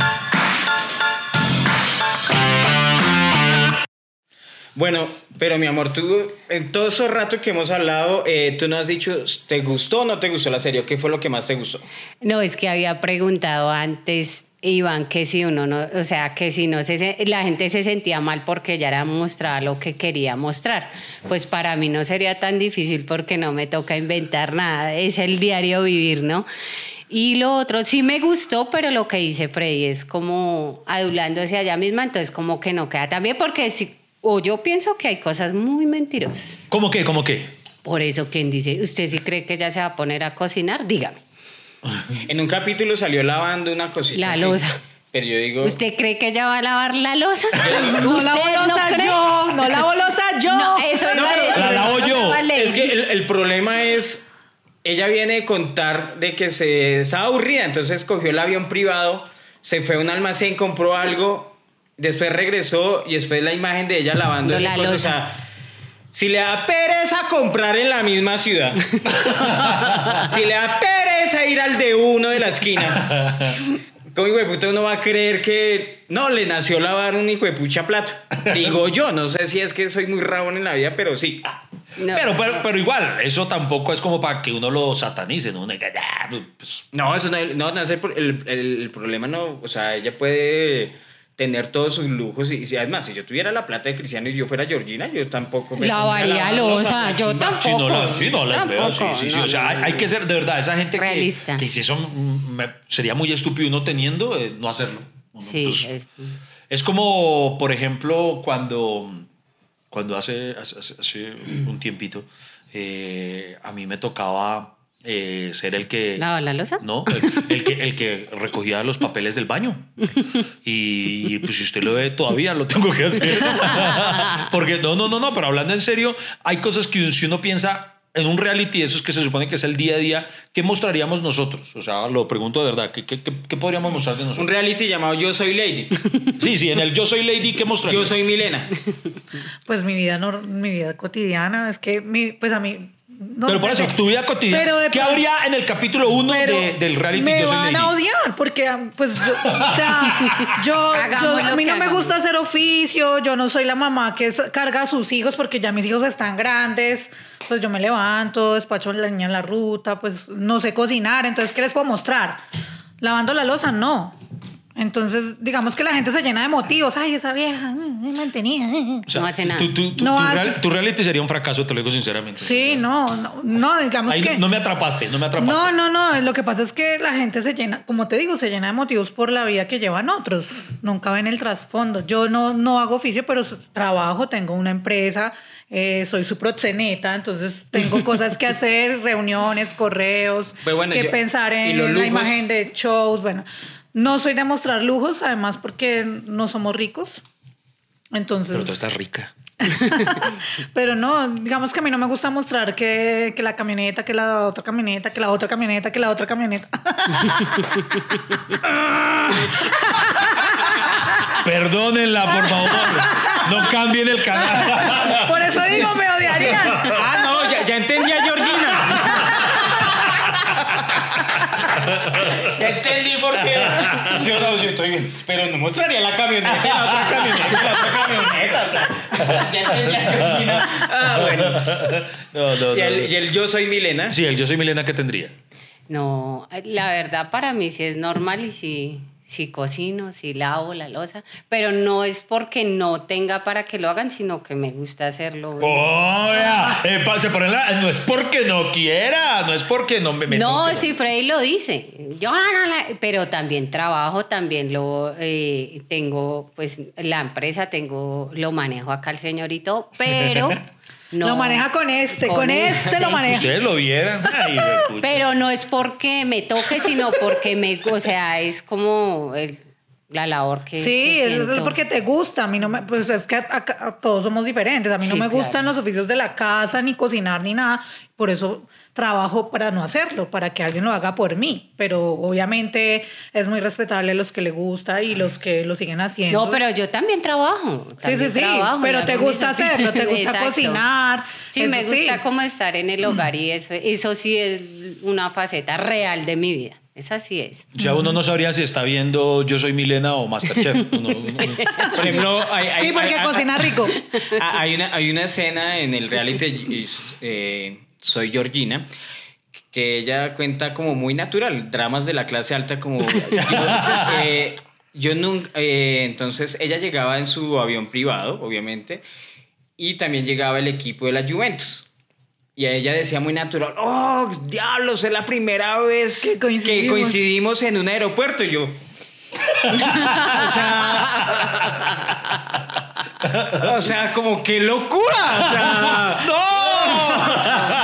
Bueno, pero mi amor, tú, en todo ese rato que hemos hablado, eh, tú no has dicho, ¿te gustó o no te gustó la serie? ¿Qué fue lo que más te gustó? No, es que había preguntado antes, Iván, que si uno no, o sea, que si no se, la gente se sentía mal porque ya era mostrar lo que quería mostrar. Pues para mí no sería tan difícil porque no me toca inventar nada, es el diario vivir, ¿no? Y lo otro, sí me gustó, pero lo que dice Freddy es como adulándose allá misma, entonces como que no queda tan bien porque si, o yo pienso que hay cosas muy mentirosas. ¿Cómo qué? ¿Cómo qué? Por eso, quien dice, ¿usted sí cree que ya se va a poner a cocinar? Dígame. En un capítulo salió lavando una cosita. La así. loza. Pero yo digo, ¿Usted cree que ella va a lavar la losa? No ¿Usted la bolosa cree? yo, no la bolosa yo. No, eso iba a decir. La lavo no yo. vale. es que el, el problema es, ella viene de contar de que se estaba aburrida, entonces cogió el avión privado, se fue a un almacén, compró algo Después regresó y después la imagen de ella lavando esa La cosa. O sea, si le da pereza comprar en la misma ciudad. si le da pereza ir al de uno de la esquina. ¿Cómo hijo de puta uno va a creer que no le nació lavar un hijo de pucha plato? Digo yo, no sé si es que soy muy rabón en la vida, pero sí. No. Pero, pero, pero igual, eso tampoco es como para que uno lo satanice, ¿no? Uno diga, "Ah, pues, No, eso no, no, no es el- el- el problema, no. O sea, ella puede tener todos sus lujos y, y además, si yo tuviera la plata de Cristiano y yo fuera Georgina, yo tampoco me Lavaría pondría a lavar loza, yo Sí, tampoco. no, la, sí, no, la veo, sí, Tampoco, sí, sí. no, o sea, hay, que ser, de verdad, esa gente que, Realista. que si eso me- sería muy estúpido uno teniendo, eh, no hacerlo. Uno, Sí, pues, es- Es como, por ejemplo, cuando, cuando hace, hace, hace- hace un tiempito, eh, a mí me tocaba eh, ser el que... ¿Lava la loza? No, el, el que, el que recogía los papeles del baño. Y, pues si usted lo ve, todavía lo tengo que hacer. Porque no, no, no, no, pero hablando en serio, hay cosas que si uno piensa en un reality, eso es que se supone que es el día a día, ¿qué mostraríamos nosotros? O sea, lo pregunto de verdad, ¿qué, qué, qué- qué podríamos mostrar de Un nosotros? reality llamado Yo Soy Lady. Sí, sí, en el Yo Soy Lady, ¿qué mostraríamos? Yo soy Milena. Pues mi vida, nor- mi vida cotidiana, es que mi, pues a mí... no pero por eso, tu vida cotidiana, pero de- ¿qué habría en el capítulo 1 pero del reality me Yo Soy van Lady? a odiar porque pues yo, o sea yo, yo- a mí no me hagamos. gusta hacer oficio yo no soy la mamá que carga a sus hijos porque ya mis hijos están grandes pues yo me levanto despacho a la niña en la ruta pues no sé cocinar entonces qué les puedo mostrar lavando la loza no entonces digamos que la gente se llena de motivos ay esa vieja mm, me mantenía O sea, No hace nada. Tu, tu- tu- No tu hace- real- tu reality sería un fracaso, te lo digo sinceramente. sí no no no digamos Ahí que no me atrapaste, no me atrapaste. No, no, no. Lo que pasa es que la gente se llena, como te digo, se llena de motivos por la vida que llevan otros. Nunca ven el trasfondo. Yo no, no hago oficio, pero s- trabajo, tengo una empresa, eh, soy su proxeneta, entonces tengo cosas que hacer, reuniones, correos, Pues bueno, que yo- pensar ¿y en la lujos? imagen de shows. Bueno, no soy de mostrar lujos, además porque no somos ricos. Entonces, Pero tú estás rica. pero no, digamos que a mí no me gusta mostrar que, que la camioneta, que la otra camioneta, que la otra camioneta, que la otra camioneta. Perdónenla, por favor. No cambien el canal. Por eso digo, me odiarían. Ah, no, ya, ya entendí a Georgina. entendí por qué. Yo no, yo estoy bien. Pero no mostraría la camioneta, la otra camioneta, la otra camioneta. o sea, ya entendí a Georgina. Ah, bueno. No, no, Y el, no. y el Yo Soy Milena. Sí, el Yo Soy Milena, ¿qué tendría? No, la verdad para mí sí es normal y sí, sí cocino, sí lavo la loza, pero no es porque no tenga para que lo hagan, sino que me gusta hacerlo. Oh, eh, pa- se pone la- no es porque no quiera, no es porque no me, no, si Freddy lo dice, yo no la- pero también trabajo, también lo eh, tengo, pues la empresa tengo, lo manejo acá el señorito, pero no. Lo maneja con este, con, este lo maneja. Ustedes lo vieran. Ay. Pero no es porque me toque, sino porque me, o sea, es como el- la labor que. Sí, que es, porque te gusta. A mí no me, pues es que a- a- a todos somos diferentes. A mí no me claro. gustan los oficios de la casa, ni cocinar, ni nada. Por eso trabajo para no hacerlo, para que alguien lo haga por mí. Pero obviamente es muy respetable los que le gusta y los que lo siguen haciendo. No, pero yo también trabajo. Sí, también sí, sí, trabajo y pero te gusta hacerlo, te gusta Exacto. cocinar, Sí, eso me sí. gusta como estar en el hogar y eso, eso sí es una faceta real de mi vida. Esa sí es. Ya uno no sabría si está viendo Yo Soy Milena o Masterchef. Uno- uno- Por ejemplo, hay, hay- Sí, porque hay- cocina rico. Hay una, hay una escena en el reality eh, Soy Georgina que ella cuenta como muy natural, dramas de la clase alta como... Yo, eh, yo nunca... eh, entonces ella llegaba en su avión privado, obviamente, y también llegaba el equipo de la Juventus. Y a ella decía muy natural, oh, diablos, es la primera vez Que coincidimos". que coincidimos en un aeropuerto. Y yo, o sea, o sea, como qué locura. O sea, ¡No!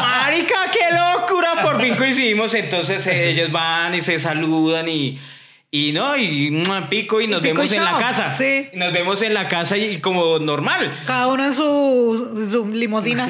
Marica, qué locura. Por fin coincidimos. Entonces eh, ellos van y se saludan y. Y no, y pico y nos pico y vemos en la casa. Sí. Y Nos vemos en la casa y como normal. Cada uno en su, su limusina.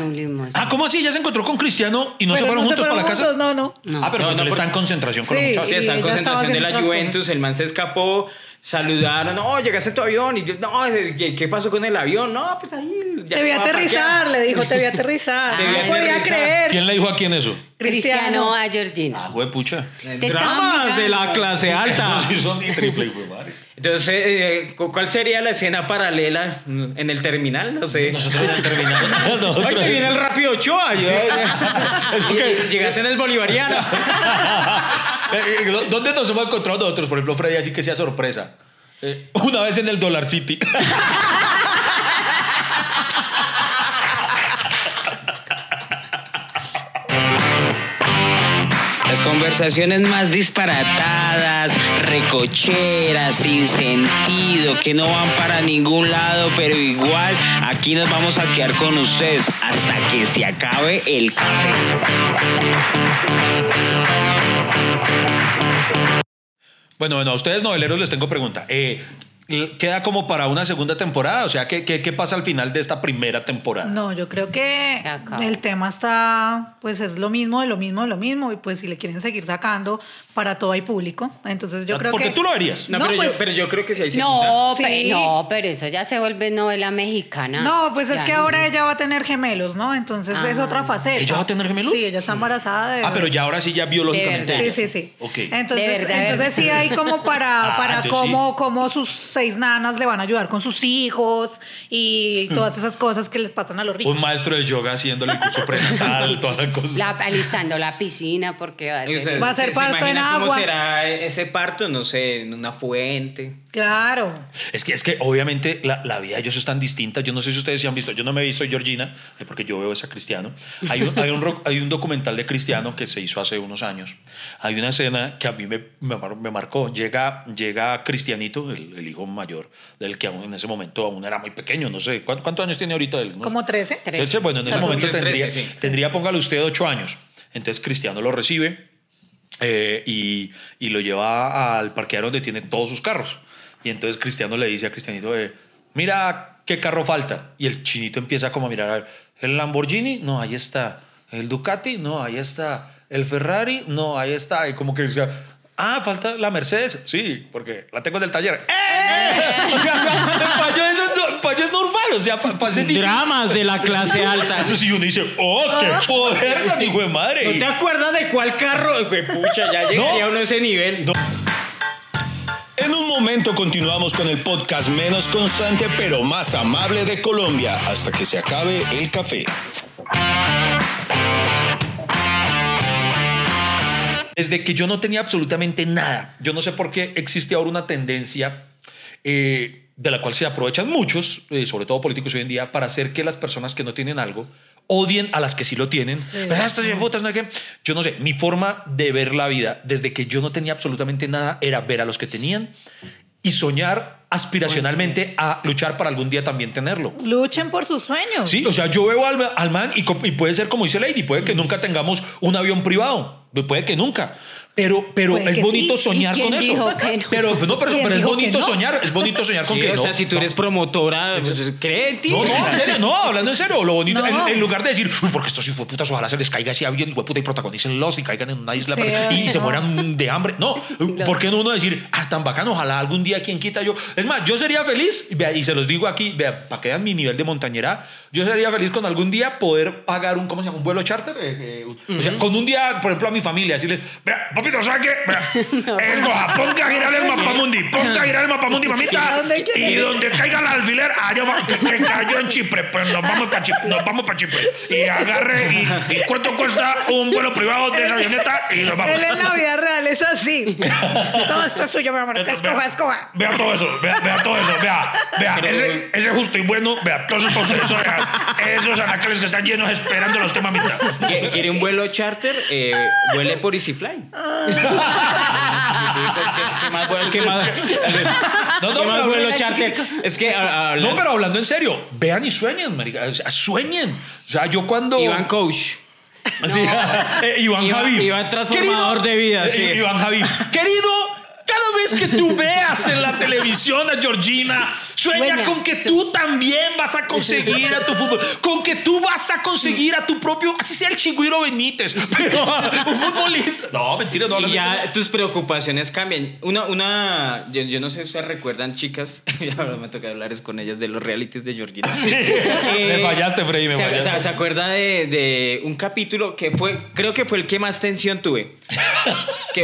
Ah, ¿cómo así? Ya se encontró con Cristiano y no se fueron juntos para la casa. No, no. No. Ah, pero No, no, está en concentración con Sí. los muchachos. Sí, está en concentración de la Juventus, el man se escapó, saludaron, no, llegaste en tu avión, y yo, no, ¿qué, qué pasó con el avión? No, pues ahí... ya Te vi estaba aterrizar, parqueado". le dijo, te vi aterrizar. Te no podía aterrizar. creer. ¿Quién le dijo a quién eso? Cristiano a Georgina. Ah, pucha. Te estaban Dramas de la clase alta. Sí son ni triple, madre. Entonces, eh, ¿cu- ¿cuál sería la escena paralela en el terminal? No sé. Nosotros en el terminal. Ay, Nosotros- que viene el rápido Ochoa. Yo, Eso que- Y- Llegaste en el bolivariano. Eh, eh, ¿Dónde nos hemos encontrado nosotros? Por ejemplo, Freddy, así que sea sorpresa. Eh, una vez en el Dollar City. Las conversaciones más disparatadas, recocheras, sin sentido, que no van para ningún lado, pero igual aquí nos vamos a quedar con ustedes hasta que se acabe el café. Bueno, bueno, a ustedes noveleros les tengo pregunta. Eh, ¿Queda como para una segunda temporada? O sea, ¿qué, qué, qué pasa al final de esta primera temporada? No, yo creo que el tema está, pues es lo mismo, de lo mismo, de lo mismo, y pues si le quieren seguir sacando, para todo hay público. Entonces yo Ah, creo porque que... tú lo harías. No, No, pero, pues- yo, pero yo creo que sí hay segunda. No, Sí. pe- no, pero eso ya se vuelve novela mexicana. No, pues es Ya que no. ahora ella va a tener gemelos, ¿no? Entonces es Ah. otra faceta. ¿Ella va a tener gemelos? Sí, ella está embarazada de... Ah, pero ya ahora sí ya biológicamente. Sí, ella. sí, sí. Ok. Entonces, De verdad, de entonces sí hay como para, Ah, para cómo, cómo sus seis nanas le van a ayudar con sus hijos y todas esas cosas que les pasan a los ricos. Un maestro de yoga haciéndole el curso prenatal, todas las cosas. La, alistando la piscina porque va a O sea, ser... Va a ser ¿se- se parto en imagina ¿Cómo agua. será ese parto? No sé, en una fuente. Claro. Es que, es que obviamente la, la vida de ellos es tan distinta. Yo no sé si ustedes se han visto. Yo no me he visto Georgina, eh, porque yo veo esa Cristiano. Hay un, hay, un, hay un documental de Cristiano que se hizo hace unos años. Hay una escena que a mí me, me, me marcó. Llega, llega Cristianito, el, el hijo mayor, del que aún en ese momento aún era muy pequeño. No sé, ¿cuántos, cuántos años tiene ahorita él? No Como 13. Tres. Entonces, bueno, en ese Claro, momento cumplió tendría, 13, sí. tendría, póngale usted, ocho años. Entonces Cristiano lo recibe eh, y, y lo lleva al parqueadero donde tiene todos sus carros. Y entonces Cristiano le dice a Cristianito, eh, mira qué carro falta. Y el chinito empieza como a mirar, a ver, el Lamborghini, no, ahí está. El Ducati, no, ahí está. El Ferrari, no, ahí está. Y como que decía, ah, falta la Mercedes. Sí, porque la tengo en el taller. ¡Eh! Sea, para yo eso es, para yo es normal, o sea, para, para Dramas de la clase alta. eso sí, uno dice, ¡oh, qué poder, tan hijo de madre! ¿No te acuerdas de cuál carro? Güey, Pucha, ya llegaría uno a ese nivel. En un momento continuamos con el podcast menos constante pero más amable de Colombia hasta que se acabe el café. Desde que yo no tenía absolutamente nada, yo no sé por qué existe ahora una tendencia eh, de la cual se aprovechan muchos, eh, sobre todo políticos hoy en día, para hacer que las personas que no tienen algo odien a las que sí lo tienen. Pues, "Ah, estas putas, no sé qué". Yo no sé, mi forma de ver la vida desde que yo no tenía absolutamente nada era ver a los que tenían y soñar aspiracionalmente a luchar para algún día también tenerlo. Luchen por sus sueños. Sí, o sea, yo veo al, al man y, y puede ser como dice Lady, puede que nunca tengamos un avión privado, puede que nunca. Pero, pero es que bonito sí. soñar ¿Y quién con eso. no? Pero no, pero, ¿Quién pero es bonito no? soñar, es bonito soñar con Sí, que o no. sea, si tú no. eres promotora, pues, cree en ti. No, no, en serio, no, hablando en serio, lo bonito, No. en, en lugar de decir, "Uy, porque estos putas ojalá se les caiga ese avión, puta, y protagonicen los y caigan en una isla Sí, pero- y, se mueran de hambre. No, ¿por qué no uno decir, ah, tan bacano, ojalá algún día quien quita yo? Es más, yo sería feliz, y vea, y se los digo aquí, vea, para que vean mi nivel de montañera, yo sería feliz con algún día poder pagar un, ¿cómo se llama? Un vuelo charter. eh, eh, O sea, con un día, por ejemplo, a mi familia, decirles, vea, papito, ¿sabes qué? Vea, escoja, ponga a girar el mapamundi, ponga a girar el mapamundi, mamita, ¿Dónde quiere y donde caiga el alfiler, allá va, que, que cayó en Chipre, pues nos vamos para Chipre, nos vamos para Chipre. Y agarre, y, y cuánto cuesta un vuelo privado de esa avioneta, y nos vamos. Él en la vida real es así. Todo esto es suyo, mi amor. Vea- Escoja, escoja. Vea todo eso, vea, vea todo eso, vea, vea, ese, ese justo y bueno, vea, todos esos posters, eso, vea, esos anaqueles que están llenos esperando los temas mitad. ¿Qui- ¿Quiere un vuelo charter? Eh, vuele por EasyFly. ¿Qué, qué más vuelo, qué más, No, no, qué más vuelo charter? Es que a- a- No, pero hablando en serio, vean y sueñen, marica, o sea, sueñen. O sea, yo cuando... Iván Coach. Sí, eh, Iván Iván- Javi. Iván transformador de vida, sí. eh, Iván Javi. Querido, cada es que tú veas en la televisión a Georgina. Sueña Sueña. con que tú también vas a conseguir a tu fútbol, con que tú vas a conseguir a tu propio, así sea el chigüiro Benítez, pero un futbolista. No, mentira, no Y de eso. ya tus preocupaciones cambian. Una, una, yo, yo no sé si ustedes recuerdan, chicas, ya ahora me toca hablar es con ellas de los realities de Georgina. Eh, Me fallaste, Freddy, me ¿se, fallaste. se acuerda de, de un capítulo que fue, creo que fue el que más tensión tuve?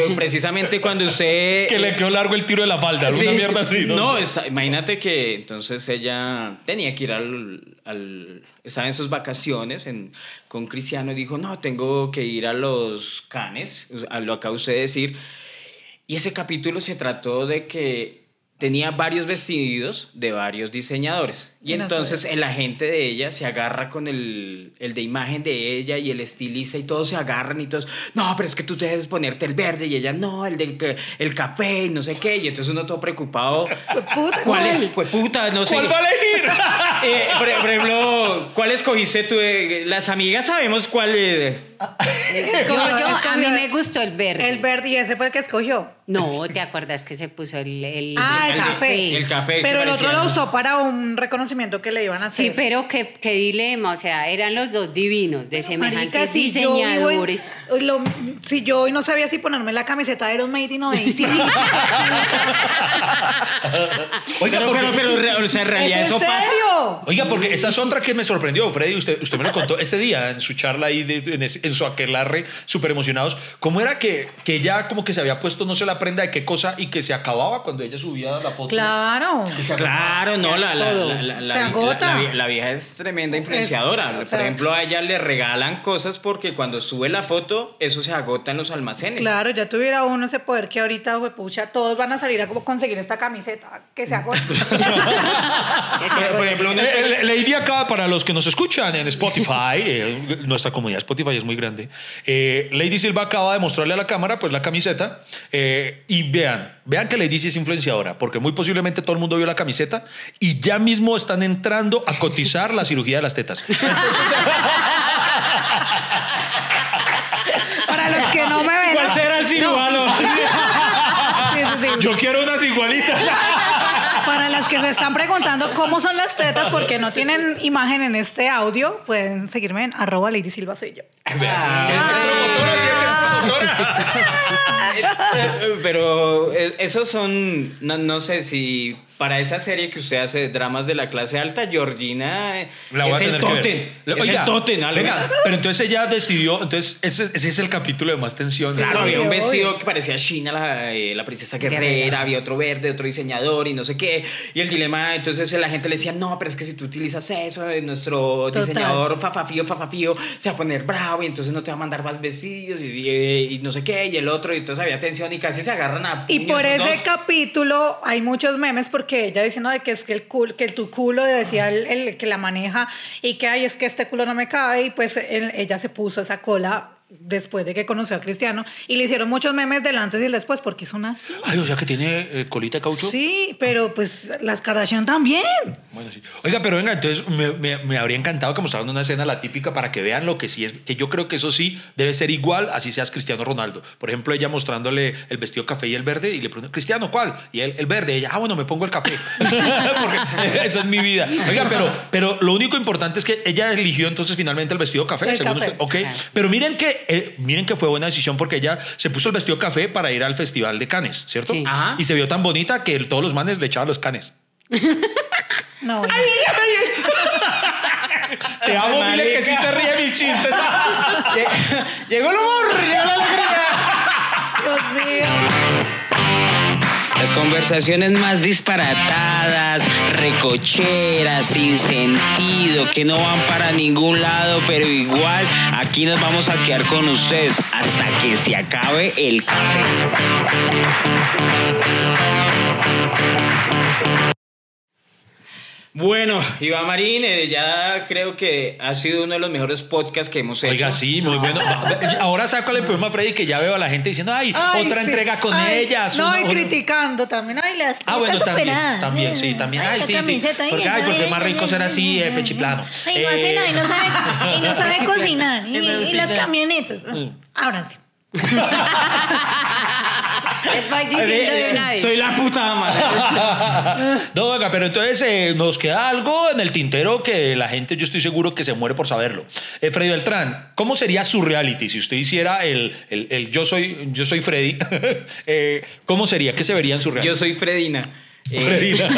Que precisamente cuando usted... Que le quedó largo el tiro de la falda, alguna Sí. mierda así. No, es- imagínate que entonces ella tenía que ir al, al- estaba en sus vacaciones en- con Cristiano y dijo, no, tengo que ir a los canes, a lo acaba usted de decir. Y ese capítulo se trató de que tenía varios vestidos de varios diseñadores. Y entonces el agente de ella se agarra con el, el de imagen de ella y el estilista y todos se agarran y todos, no, pero es que tú debes ponerte el verde y ella, no, el del que- el café y no sé qué. Y entonces uno todo preocupado. puta, ¿Cuál ¿cuál? es? Pues puta, no sé. ¿Cuál va a elegir? Eh, por, por ejemplo, ¿cuál escogiste tú? Eh, Las amigas sabemos cuál. eh, Yo, yo, a mí me- gustó el verde. El verde, y ese fue el que escogió. No, ¿te acuerdas que se puso el... el Ah, el, el- café. el café, Pero el otro lo usó para un reconocimiento que le iban a hacer. Sí, pero qué, qué dilema, o sea, eran los dos divinos, de semejantes Marica, si yo vivo en- diseñadores. lo- si yo hoy no sabía si ponerme la camiseta de Iron Maiden o de. Oiga, Pero, porque- pero, o sea, en realidad ¿Es eso en pasa. serio? Oiga, porque esa es otra que me sorprendió, Freddy. Usted, usted me lo contó ese día en su charla ahí, de- en, ese- en su aquelarre, súper emocionados. ¿Cómo era que, que ella como que se había puesto no sé la prenda de qué cosa y que se acababa cuando ella subía la foto? Claro. Claro, no, la, la, la, la, Se agota. la- la- la vieja es tremenda influenciadora. Es- o Por ejemplo, a ella le regalan cosas porque cuando sube la foto, eso se agota en los almacenes. Claro, ya tuviera uno ese poder que ahorita, pucha, todos van a salir a como conseguir esta camiseta que se agota. Por, ejemplo, una- Eh, eh, Lady acá, para los que nos escuchan en Spotify, eh, nuestra comunidad Spotify es muy grande. eh, Lady Silva acaba de mostrarle a la cámara pues la camiseta eh, y vean, vean que Lady sí es influenciadora, porque muy posiblemente todo el mundo vio la camiseta y ya mismo están entrando a cotizar la cirugía de las tetas. Para los que no me ven. ¿Cuál será el cirujano? Yo quiero unas igualitas. Para las que se están preguntando cómo son las tetas porque no tienen imagen en este audio, pueden seguirme en arroba Lady Silva soy yo. Pero esos son, no, no sé si para esa serie que usted hace, dramas de la clase alta, Georgina La es el. Le- Es Oiga, el totem. algo. venga, pero entonces ella decidió, entonces ese, ese es el capítulo de más tensión. Claro, había un obvio. vestido que parecía China, la, eh, la princesa guerrera, Guerrera. había otro verde, otro diseñador y no sé qué. Y el dilema, entonces la gente le decía, no, pero es que si tú utilizas eso, eh, nuestro Total. diseñador fafafío, fafafío, se va a poner bravo y entonces no te va a mandar más vestidos y, y- y no sé qué. Y el otro, y entonces había tensión y casi se agarran a Y por ese dos. capítulo hay muchos memes porque ella diciendo de que es que el culo, que tu culo decía el, que la maneja y que ay es que este culo no me cabe y pues ella se puso esa cola después de que conoció a Cristiano y le hicieron muchos memes del antes y el después porque son así. Ay, o sea que tiene eh, colita de caucho. Sí, pero pues las Kardashian también. Bueno, sí. Oiga, pero venga, entonces me, me- me habría encantado que mostraran una escena la típica para que vean lo que sí es, que yo creo que eso sí debe ser igual, así seas Cristiano Ronaldo. Por ejemplo, ella mostrándole el vestido café y el verde y le pregunta, Cristiano, ¿cuál? Y él, el verde. ella, ah, bueno, me pongo el café. Porque esa es mi vida. Oiga, pero, pero lo único importante es que ella eligió entonces finalmente el vestido café, El según café. usted. Ok, Claro. pero miren que, eh, miren que fue buena decisión porque ella se puso el vestido café para ir al festival de Cannes, ¿cierto? Sí. Ajá. Y se vio tan bonita que todos los manes le echaban los canes. No, Te amo, Marica. dile que sí se ríe mis chistes. Lle- Llegó el humor, llegó la alegría. Dios mío. Las conversaciones más disparatadas, recocheras, sin sentido, que no van para ningún lado, pero igual aquí nos vamos a quedar con ustedes hasta que se acabe el café. Bueno, Iván Marín, eh, ya creo que ha sido uno de los mejores podcasts que hemos hecho. Oiga, sí, muy bueno. Ahora saco el problema, Freddy, que ya veo a la gente diciendo, ay, Ay, otra sí. entrega con Ay, ellas. No, una- y una- criticando también. Ay, las Ah, bueno, también, operadas. también, sí, también. Ay, sí, sí. camiseta, Porque, ay, porque es más rico ser así, eh, pechiplano. Ay, no hace Eh, nada, y no sabe, y no sabe cocinar. Y, Y las camionetas. Ahora sí. Les voy diciendo de una vez. Soy la puta madre. No, venga, pero entonces eh, nos queda algo en el tintero que la gente, yo estoy seguro que se muere por saberlo. Eh, Freddy Beltrán, ¿cómo sería su reality si usted hiciera el, el- el yo, soy, yo soy Freddy? Eh, ¿Cómo sería? ¿Qué se vería en su reality? Yo soy Fredina. Eh, Freddy.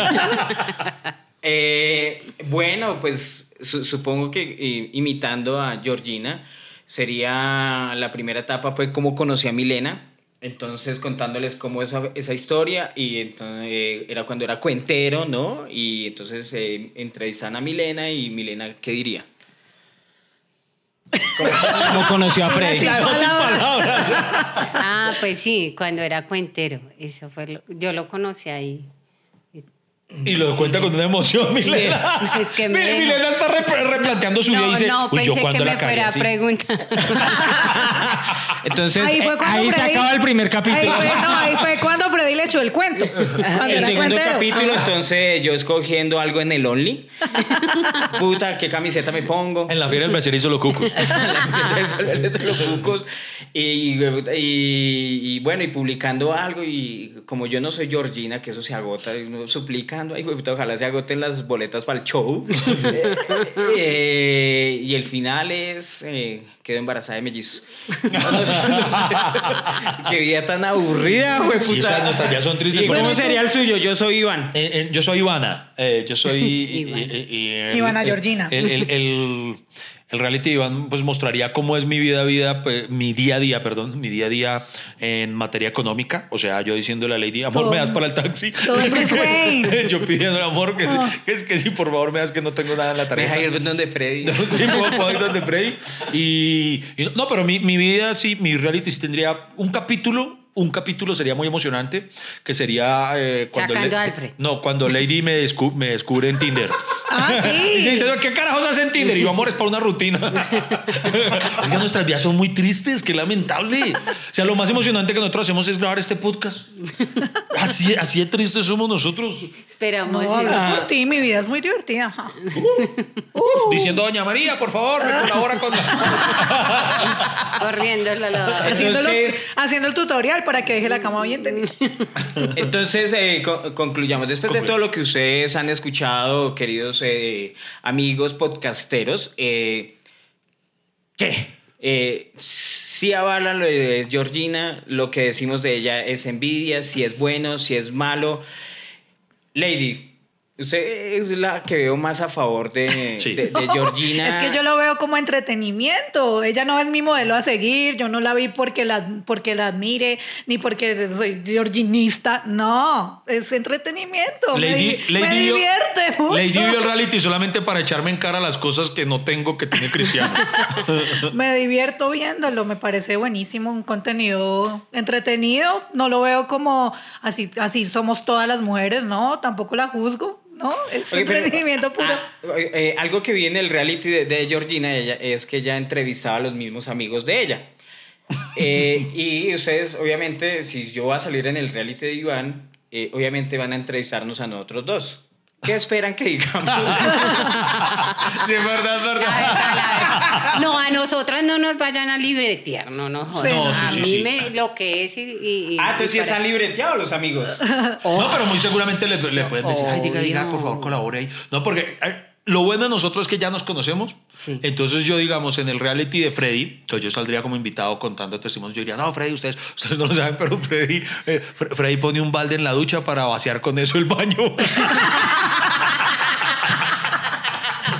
Eh, bueno, pues su- supongo que imitando a Georgina sería la primera etapa fue cómo conocí a Milena. Entonces contándoles cómo esa, esa historia y entonces eh, era cuando era cuentero, ¿no? Y entonces eh, entrevistan a Milena y Milena, ¿qué diría? ¿Cómo conoció a Freddy? Sin palabras. Ah, pues sí, cuando era cuentero. Eso fue lo- yo lo conocí ahí. Y lo cuenta con una emoción, Milena. Es que. Milena está rep- replanteando su vida y dice, no, "Uy, yo pensé cuando que la me cagué fuera a así". preguntar. Entonces, Ahí fue eh, cuando ahí se acaba el primer Ahí capítulo. fue, no, ahí fue cuando Freddy le echó el cuento. El segundo cuentero. capítulo, Ajá. entonces yo escogiendo algo en el Only. Puta, ¿qué camiseta me pongo? En la fiera del Brasil hizo los cucos. los cucos. Y, y- y bueno, y publicando algo, y como yo no soy Georgina, que eso se agota, y uno suplicando, ay, güey, puta, ojalá se agoten las boletas para el show. Eh, y el final es, eh, quedo embarazada de mellizos. No, no sé, no sé. Qué vida tan aburrida, güey, Sí, nuestras vidas son tristes. ¿Y cómo sería el suyo? Yo soy Iván. Eh, eh, yo soy Ivana. eh, yo soy. Ivana. eh, eh, eh, Georgina. El, el- el- el reality Iván pues mostraría cómo es mi vida, vida, pues, mi día a día, perdón, mi día a día en materia económica. O sea, yo diciéndole a Lady, amor, Todo- me das para el taxi. todo yo pidiendo amor, que, sí, que, es que sí, por favor, me das que no tengo nada en la deja ir donde Freddy. No, sí, puedo, puedo ir donde Freddy. Y, y no, pero mi, mi vida, sí, mi reality sí tendría un capítulo. Un capítulo sería muy emocionante, que sería eh, cuando... Sacando Le- a Alfred. No, cuando Lady me, descu- me descubre en Tinder. Ah, Y se sí. dice, ¿qué carajos hace en Tinder? Y yo, amor, es para una rutina. Oiga, nuestras vidas son muy tristes, qué lamentable. O sea, lo más emocionante que nosotros hacemos es grabar este podcast. Así, así de tristes somos nosotros. Esperamos. No, por ti, mi vida es muy divertida. ajá. Diciendo, doña María, por favor, me colabora con... Corriendo la lavadora. Haciendo, haciendo el tutorial para que deje la cama bien tendida. Entonces, eh, co- concluyamos. Después de todo lo que ustedes han escuchado, queridos eh, amigos podcasteros, eh, ¿qué? Eh, si avalan lo de Georgina, lo que decimos de ella es envidia, si es bueno, si es malo. Lady, usted es la que veo más a favor de, Sí. de- de Georgina. Es que yo lo veo como entretenimiento. Ella no es mi modelo a seguir. Yo no la vi porque la, porque la admire, ni porque soy georginista. No, es entretenimiento. me, Lady, me vio- divierte mucho. Lady vio el reality solamente para echarme en cara las cosas que no tengo que tiene Cristiano. Me divierto viéndolo, me parece buenísimo, un contenido entretenido. No lo veo como así, así somos todas las mujeres, ¿no? Tampoco la juzgo, ¿no? Es pero, entretenimiento puro. ah, eh, eh, algo que vi en el reality de, de Georgina ella, es que ella entrevistaba a los mismos amigos de ella. Eh, y ustedes, obviamente, si yo voy a salir en el reality de Iván, eh, obviamente van a entrevistarnos a nosotros dos. ¿Qué esperan que digamos? sí, es verdad, es La verdad. verdad, la verdad. No, a nosotras no nos vayan a libretear, no nos jodan. Sí, no, sí, a sí, mí sí. me lo que es y... ah, entonces sí están libreteados los amigos. No, pero muy seguramente le, le pueden decir, ay, diga, diga, por favor, colabore ahí. No, porque lo bueno de nosotros es que ya nos conocemos. Sí. Entonces yo, digamos, en el reality de Freddy, yo saldría como invitado contando testimonios. Yo diría, no, Freddy, ustedes, ustedes no lo saben, pero Freddy, eh, Fre- Freddy pone un balde en la ducha para vaciar con eso el baño.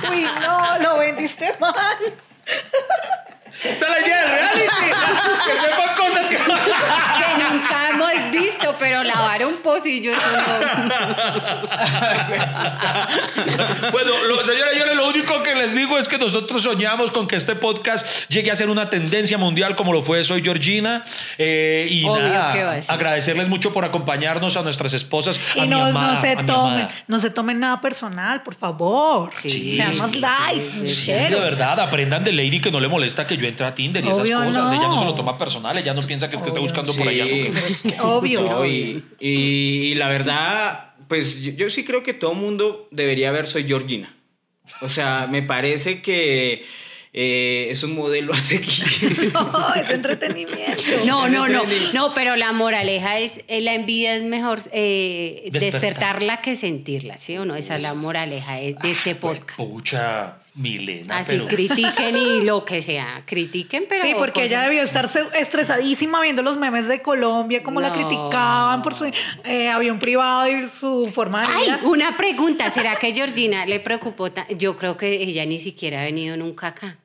Uy, no, lo vendiste mal. Esa es la idea del reality. que sepan cosas que... Que nunca hemos visto, pero lavar un pocillo, eso no. Bueno, lo- señores, yo lo único que les digo es que nosotros soñamos con que este podcast llegue a ser una tendencia mundial como lo fue Soy Georgina. Eh, y Obvio nada, agradecerles mucho por acompañarnos a nuestras esposas. a Y mi no, amada, no se a mi tomen, amada. no se tomen nada personal, por favor. Sí, Sean más sí, light, sí, sí, Sí, de verdad, aprendan de Lady que no le molesta que yo entre a Tinder y esas cosas. no. Ella no se lo toma personal, ella no piensa que es que está buscando por allá. Porque- obvio. No, y, y- y la verdad, pues yo, yo sí creo que todo mundo debería ver Soy Georgina. O sea, me parece que eh, es un modelo a seguir. No, es entretenimiento. No, no, no, no, pero la moraleja es, eh, la envidia es mejor eh, Despertar. despertarla que sentirla, ¿sí o no? Esa es la moraleja de, de este podcast. Pucha, Milena, Así pero... critiquen y lo que sea, critiquen, pero... Sí, porque ella debió estar estresadísima viendo los memes de Colombia, cómo la criticaban por su eh, avión privado y su forma de Ay, vida. una pregunta, ¿será que Georgina le preocupó? Yo creo que ella ni siquiera ha venido nunca acá.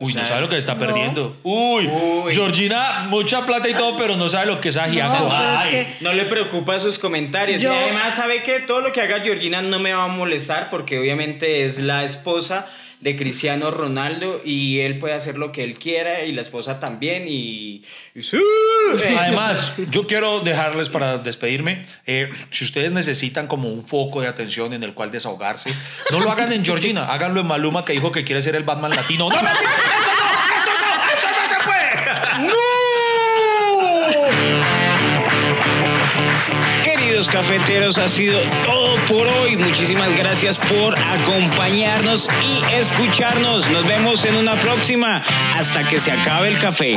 Uy, no O sea, sabe lo que está no. perdiendo. Uy, Uy. Georgina, mucha plata y todo, pero no sabe lo que es ajiaco. No, que- No le preocupa sus comentarios. Yo- Y además sabe que todo lo que haga Georgina no me va a molestar porque obviamente es la esposa de Cristiano Ronaldo y él puede hacer lo que él quiera y la esposa también y... Además, yo quiero dejarles para despedirme, eh, si ustedes necesitan como un foco de atención en el cual desahogarse, no lo hagan en Georgina, háganlo en Maluma que dijo que quiere ser el Batman latino. ¡No, Queridos cafeteros, ha sido todo por hoy. Muchísimas gracias por acompañarnos y escucharnos. Nos vemos en una próxima hasta que se acabe el café.